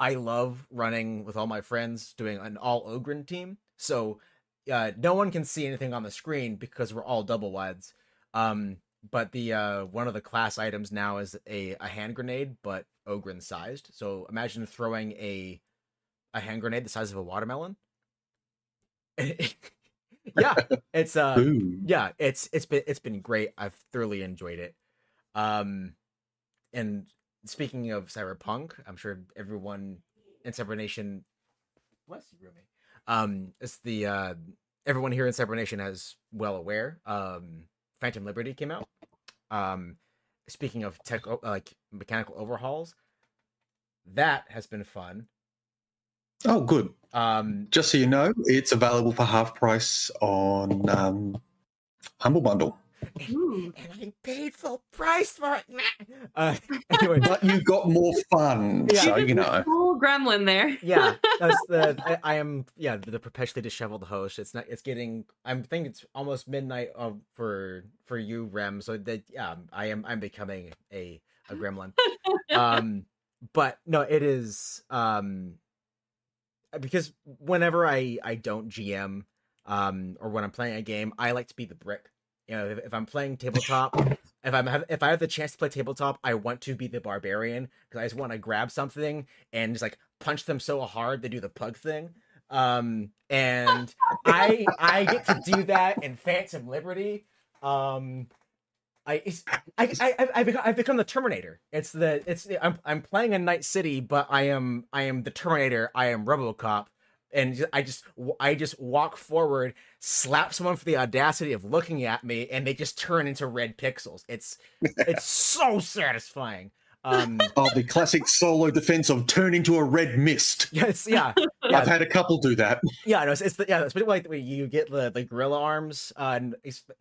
i love running with all my friends doing an all Ogryn team. So uh no one can see anything on the screen because we're all double wides. Um but the uh one of the class items now is a a hand grenade but Ogryn sized. So imagine throwing a a hand grenade the size of a watermelon yeah it's uh Ooh. yeah it's it's been it's been great. I've thoroughly enjoyed it. Um and speaking of cyberpunk i'm sure everyone in cyber nation bless you rumi um it's the uh everyone here in cyber nation is well aware um phantom liberty came out. Um speaking of tech like mechanical overhauls that has been fun Oh, good. um Just so you know, it's available for half price on um, Humble Bundle. Ooh. and i paid full price for it uh anyway But you got more fun, Yeah. so you know. Full gremlin there. yeah that's the I, I am yeah the perpetually disheveled host it's not it's getting i'm thinking it's almost midnight of for for you rem so that yeah i am i'm becoming a a gremlin um but no it is um because whenever i i don't gm um or when i'm playing a game i like to be the brick you know if, if i'm playing tabletop if I'm have, if I have the chance to play tabletop, I want to be the barbarian because I just want to grab something and just like punch them so hard they do the pug thing. Um, and I I get to do that in Phantom Liberty. Um, I I I I become, I've become the Terminator. It's the it's I'm I'm playing in Night City, but I am I am the Terminator. I am RoboCop, and I just I just walk forward, slap someone for the audacity of looking at me, and they just turn into red pixels. It's it's so satisfying. Um, Oh, the classic solo defense of turn into a red mist. Yes, yeah, yeah. I've had a couple do that. Yeah, no, it's, it's the, yeah, it's like the way you get the the gorilla arms, uh, and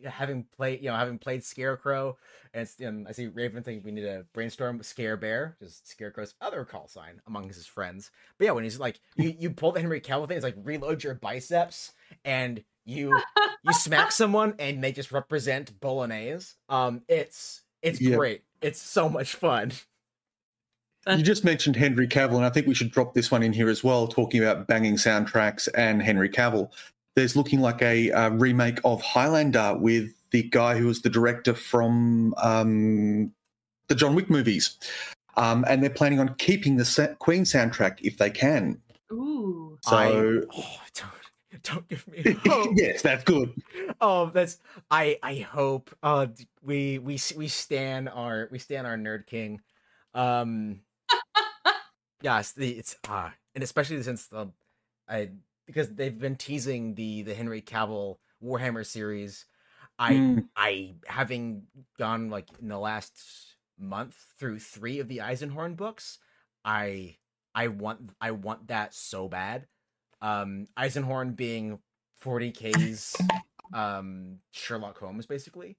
having played, you know, having played Scarecrow, and you I see Raven think we need to brainstorm Scare Bear, just Scarecrow's other call sign among his friends. But yeah, when he's like, you you pull the Henry Cavill thing, it's like reload your biceps, and you you smack someone, and they just represent bolognese. Um, it's it's Yeah. great. It's so much fun. You just mentioned Henry Cavill, and I think we should drop this one in here as well, talking about banging soundtracks and Henry Cavill. There's looking like a, uh remake of Highlander with the guy who was the director from um, the John Wick movies. Um, and they're planning on keeping the sa- Queen soundtrack if they can. Ooh. So, I, oh, don't don't give me hope. yes, that's good. oh that's i i hope uh we we we stand our we stand our nerd king um yes the it's uh and especially since the i because they've been teasing the the henry cavill warhammer series i Mm. i having gone like in the last month through three of the eisenhorn books i i want i want that so bad um eisenhorn being 40k's um Sherlock Holmes basically.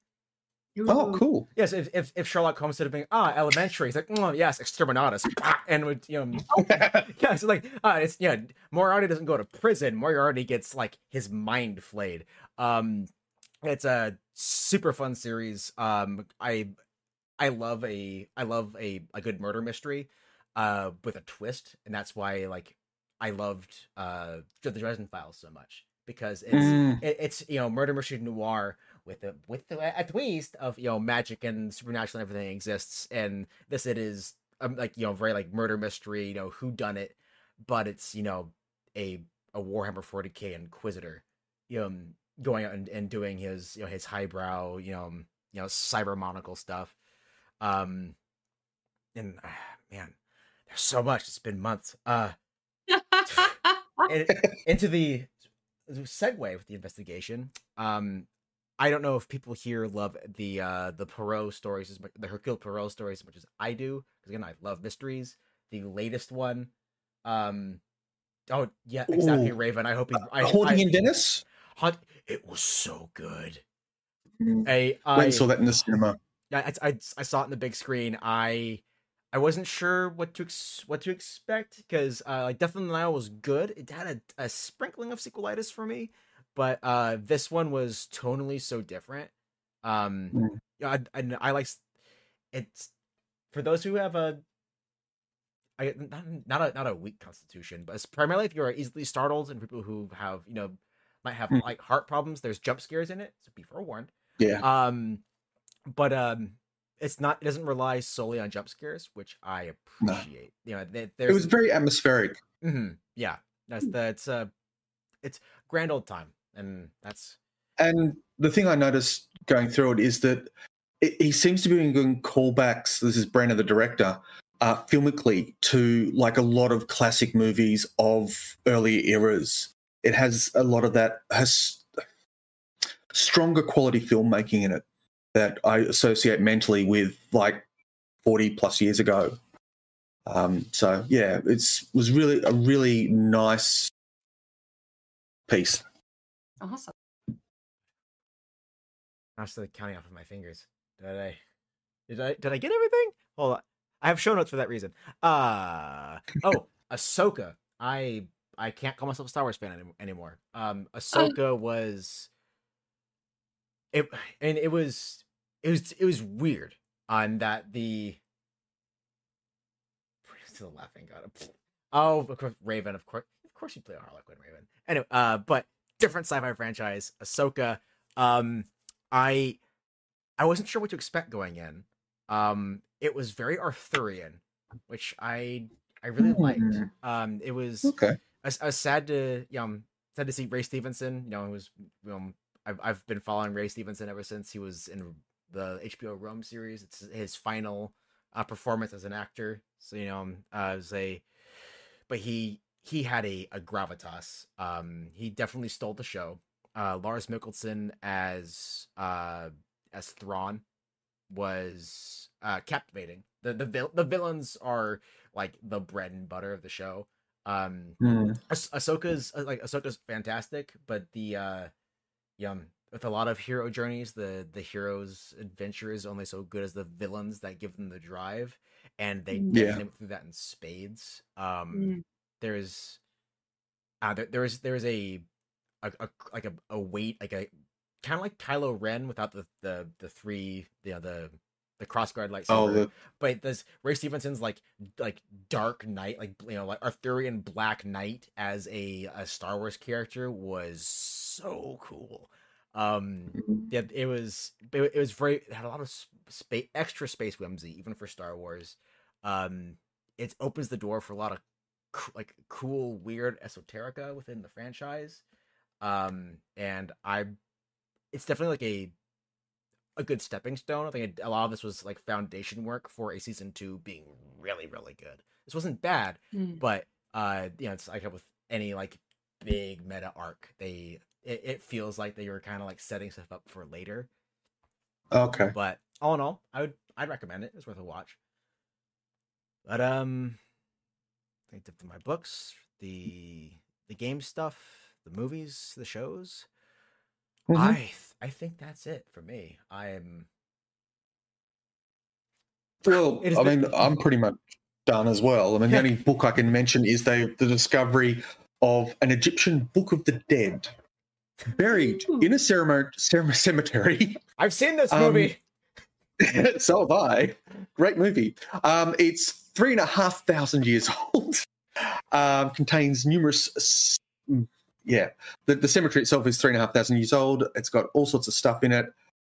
Oh, cool. Yes, if if, if Sherlock Holmes said been ah elementary, it's like oh yes, exterminatus, and would you know yeah, it's like uh, it's yeah, Moriarty doesn't go to prison. Moriarty gets like his mind flayed. Um, it's a super fun series. Um, I I love a I love a a good murder mystery, uh, with a twist, and that's why like I loved uh the Dresden Files so much because it's Mm. it, it's you know murder mystery noir with a with a, a twist of you know magic and supernatural and everything exists and this it is um, like you know very like murder mystery you know who done it but it's you know a a warhammer 40k inquisitor you know going out and, and doing his you know his highbrow you know you know cyber monocle stuff um and ah, man there's so much it's been months uh into the segue with the investigation. Um, I don't know if people here love the uh the Poirot stories as much, the Hercule Poirot stories as much as I do. Because again, I love mysteries. The latest one, um, oh yeah, exactly, Ooh. Raven. I hope he, I, Haunting I, in Venice? Hunt. It was so good. Mm. I I saw that in the cinema. I, I, I saw it in the big screen. I I wasn't sure what to ex- what to expect because uh, like Death in the Nile was good. It had a, a sprinkling of sequelitis for me, but uh, this one was tonally so different. Um, Mm. yeah, I, I, I like it's for those who have a. I, not, not a not a weak constitution, but it's primarily if you're easily startled and people who have you know might have Mm. like heart problems. There's jump scares in it, so be forewarned Yeah. um but um it's not it doesn't rely solely on jump scares which i No. appreciate you know there, It was very atmospheric. Mhm, yeah that's Mm. that's uh it's grand old time and that's And the thing I noticed going through it is that it, he seems to be doing callbacks. This is Branagh, the director, uh, filmically to like a lot of classic movies of earlier eras. It has a lot of that has stronger quality filmmaking in it that I associate mentally with like forty plus years ago. Um, so yeah, it's was really a really nice piece. Awesome. i'm still counting off of my fingers. Did i did i did i get everything? Hold on. I have show notes for that reason. Uh oh ahsoka. I i can't call myself a star wars fan any- anymore. Um ahsoka was it and it was it was it was weird on that the still laughing god. Oh of course raven of course of course you play a harlequin raven. Anyway uh but different sci-fi franchise ahsoka um i I wasn't sure what to expect going in. Um, it was very Arthurian, which I I really liked. Mm. Um, it was Okay. I, was- I was sad to you know sad to see Ray Stevenson. You know, it was um I've I've been following Ray Stevenson ever since he was in the HBO Rome series. It's his final uh, performance as an actor. So you know, um, uh, it was a but he he had a, a gravitas. Um, he definitely stole the show. Uh, Lars Mikkelsen as uh as Thrawn was uh captivating. The the vil- the villains are like the bread and butter of the show. Um, Hmm. Ah- Ahsoka's uh, like Ahsoka's fantastic, but the uh, yum with a lot of hero journeys, the the hero's adventure is only so good as the villains that give them the drive, and they Mm. Yeah. through that in spades. Um, Mm. There's uh there, there is there is a, a, a like a, a weight like a kind of like Kylo Ren without the the the three you know the the crossguard lightsaber Oh, the but this Ray Stevenson's like like Dark Knight, like you know, like Arthurian Black Knight as a, a Star Wars character was so cool. Um, yeah, it was it, it was very it had a lot of space extra space whimsy even for Star Wars. Um, it opens the door for a lot of like cool, weird esoterica within the franchise. Um, and I, it's definitely like a a good stepping stone. I think a lot of this was like foundation work for a season two being really, really good. This wasn't bad, Mm. but uh, you know, it's like with any like big meta arc, they it, it feels like they were kind of like setting stuff up for later. okay. But all in all, I would I'd recommend it. It's worth a watch. But um, I think the- my books, the the game stuff, the movies, the shows. Mhm. I th- I think that's it for me. I'm Well, I mean, I'm pretty much done as well. I mean, the only book I can mention is the the discovery of an Egyptian Book of the Dead, buried in a ceremony, cemetery. I've seen this Um, movie. so have I. Great movie. Um, it's three and a half thousand years old. Um, contains numerous. mm, Yeah, the, the cemetery itself is three and a half thousand years old. It's got all sorts of stuff in it,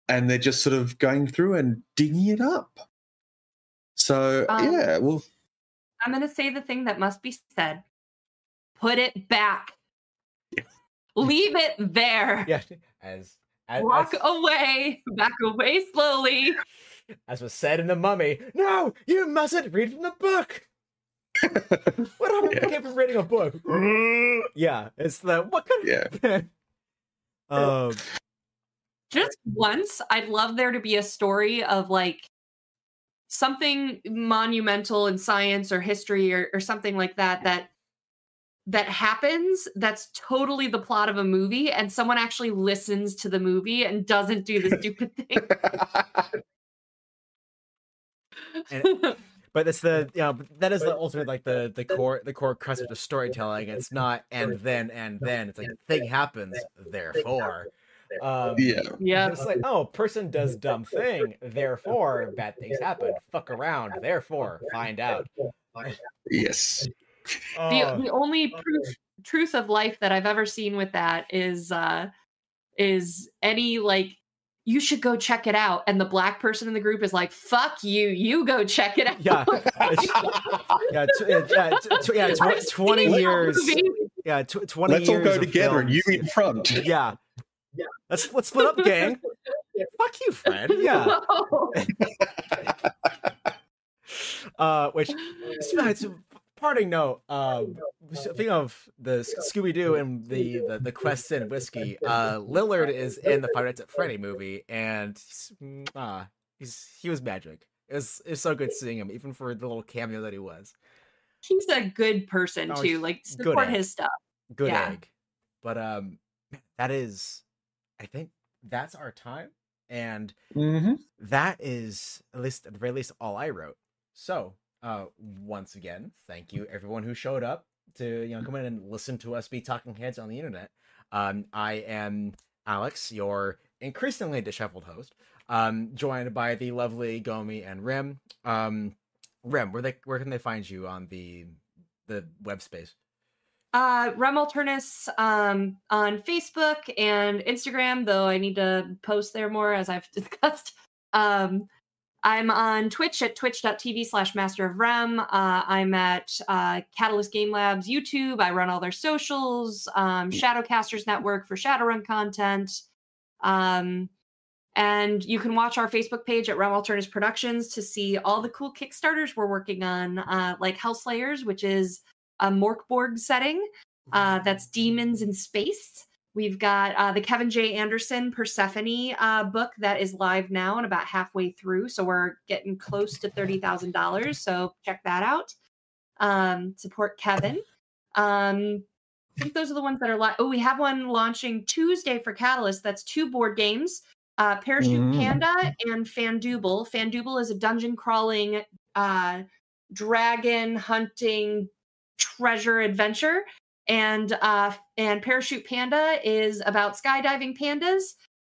and they're just sort of going through and digging it up. So Um, yeah, well, I'm going to say the thing that must be said. Put it back. Leave it there. Yeah, as as, Walk as, away. Back away slowly. As was said in the Mummy. No, you mustn't read from the book. what am Yeah. I came from reading a book? yeah, it's the what kind yeah. of um Just once, I'd love there to be a story of like something monumental in science or history or, or something like that that that happens that's totally the plot of a movie and someone actually listens to the movie and doesn't do the stupid thing And- but it's the you know that is the ultimate like the the core the core crux of storytelling. It's not and then and then. It's like thing happens therefore. um yeah. yeah. it's like oh person does dumb thing therefore bad things happen. Fuck around therefore find out. Yes. the, Oh, the only proof, truth of life that I've ever seen with that is uh is any like you should go check it out. And the black person in the group is like fuck you you go check it out. Yeah. Yeah, tw- yeah, yeah, tw- tw- yeah, tw- I've 20 years. yeah tw- 20 Let's all go of together and you films. in front. yeah. Yeah. let's let's split up gang. Fuck you fred yeah. Uh which it's a parting note um speaking of the scooby-doo and the, the the quest in whiskey. uh lillard is in the five nights at freddy movie and he's, uh, he's he was magic. It was it's so good seeing him even for the little cameo that he was. He's a good person Oh, too like support at his stuff. Good Yeah. egg. But um that is i think that's our time and hmm that is at least at the very least all I wrote. So uh once again, thank you everyone who showed up to you know come in and listen to us be talking heads on the internet. Um I am Alex, your increasingly disheveled host, um, joined by the lovely Gomi and Rem. Um Rem, where they where can they find you on the the web space? uh rem alternus um on facebook and instagram though i need to post there more as i've discussed Um, I'm on Twitch at twitch.tv slash master of rem. Uh, I'm at uh, Catalyst Game Labs YouTube. I run all their socials, um, Shadowcasters Network for Shadowrun content. Um, and you can watch our Facebook page at Realm Alternatives Productions to see all the cool Kickstarters we're working on, uh, like Hellslayers, which is a Morkborg setting uh, that's demons in space. We've got uh, the Kevin J. Anderson Persephone uh, book that is live now and about halfway through. So we're getting close to $30,000. So check that out. Um, support Kevin. Um, I think those are the ones that are live. Oh, we have one launching Tuesday for Catalyst. That's two board games uh, Parachute Mm. Panda and Fandooble. Fandooble is a dungeon crawling, uh, dragon hunting treasure adventure, and uh, and Parachute Panda is about skydiving pandas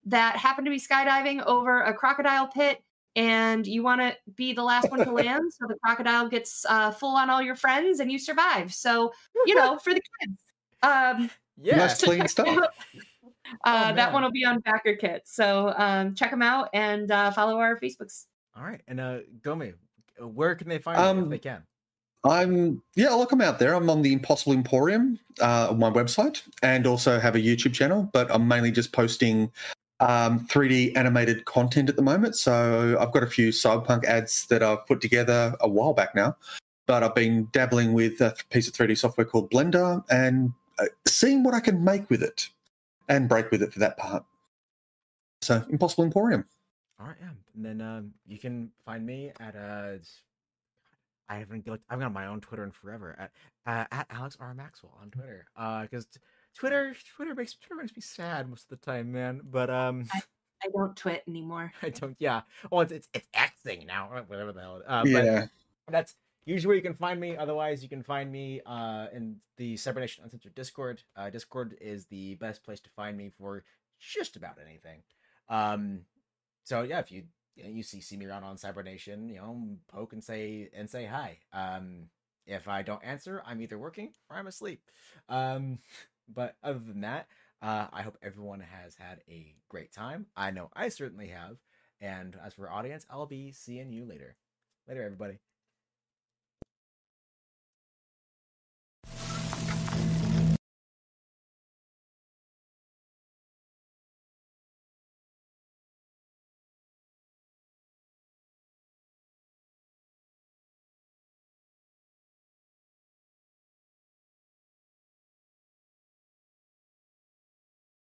that happen to be skydiving over a crocodile pit. And you want to be the last one to land, so the crocodile gets uh, full on all your friends, and you survive. So you know, for the kids. Um, Yeah. Nice clean stuff. uh, Oh, that one will be on BackerKit. So um, check them out and uh, follow our Facebooks. All right. And uh Gomi, where can they find you if Um, they can? I'm yeah, look, I'm out there. I'm on the Impossible Emporium, uh, my website, and also have a YouTube channel. But I'm mainly just posting um, 3D animated content at the moment. So I've got a few Cyberpunk ads that I've put together a while back now. But I've been dabbling with a piece of 3D software called Blender and uh, seeing what I can make with it and break with it for that part. So Impossible Emporium. All right, yeah. And then um, you can find me at uh, I haven't got I've got my own Twitter in forever at uh, at Alex R Maxwell on Twitter. Uh, because Twitter Twitter makes Twitter makes me sad most of the time, man. But um, I don't twit anymore. I don't. Yeah. Oh, it's it's it's Xing now, or whatever the hell. Uh, yeah. But that's usually where you can find me. Otherwise, you can find me uh in the Cybernation Uncensored Discord. Uh, Discord is the best place to find me for just about anything. Um, so yeah, if you you, know, you see, see me around on Cybernation. you know, poke and say and say hi. Um, if I don't answer, I'm either working or I'm asleep. Um, but other than that, uh, I hope everyone has had a great time. I know I certainly have. And as for audience, I'll be seeing you later. Later, everybody.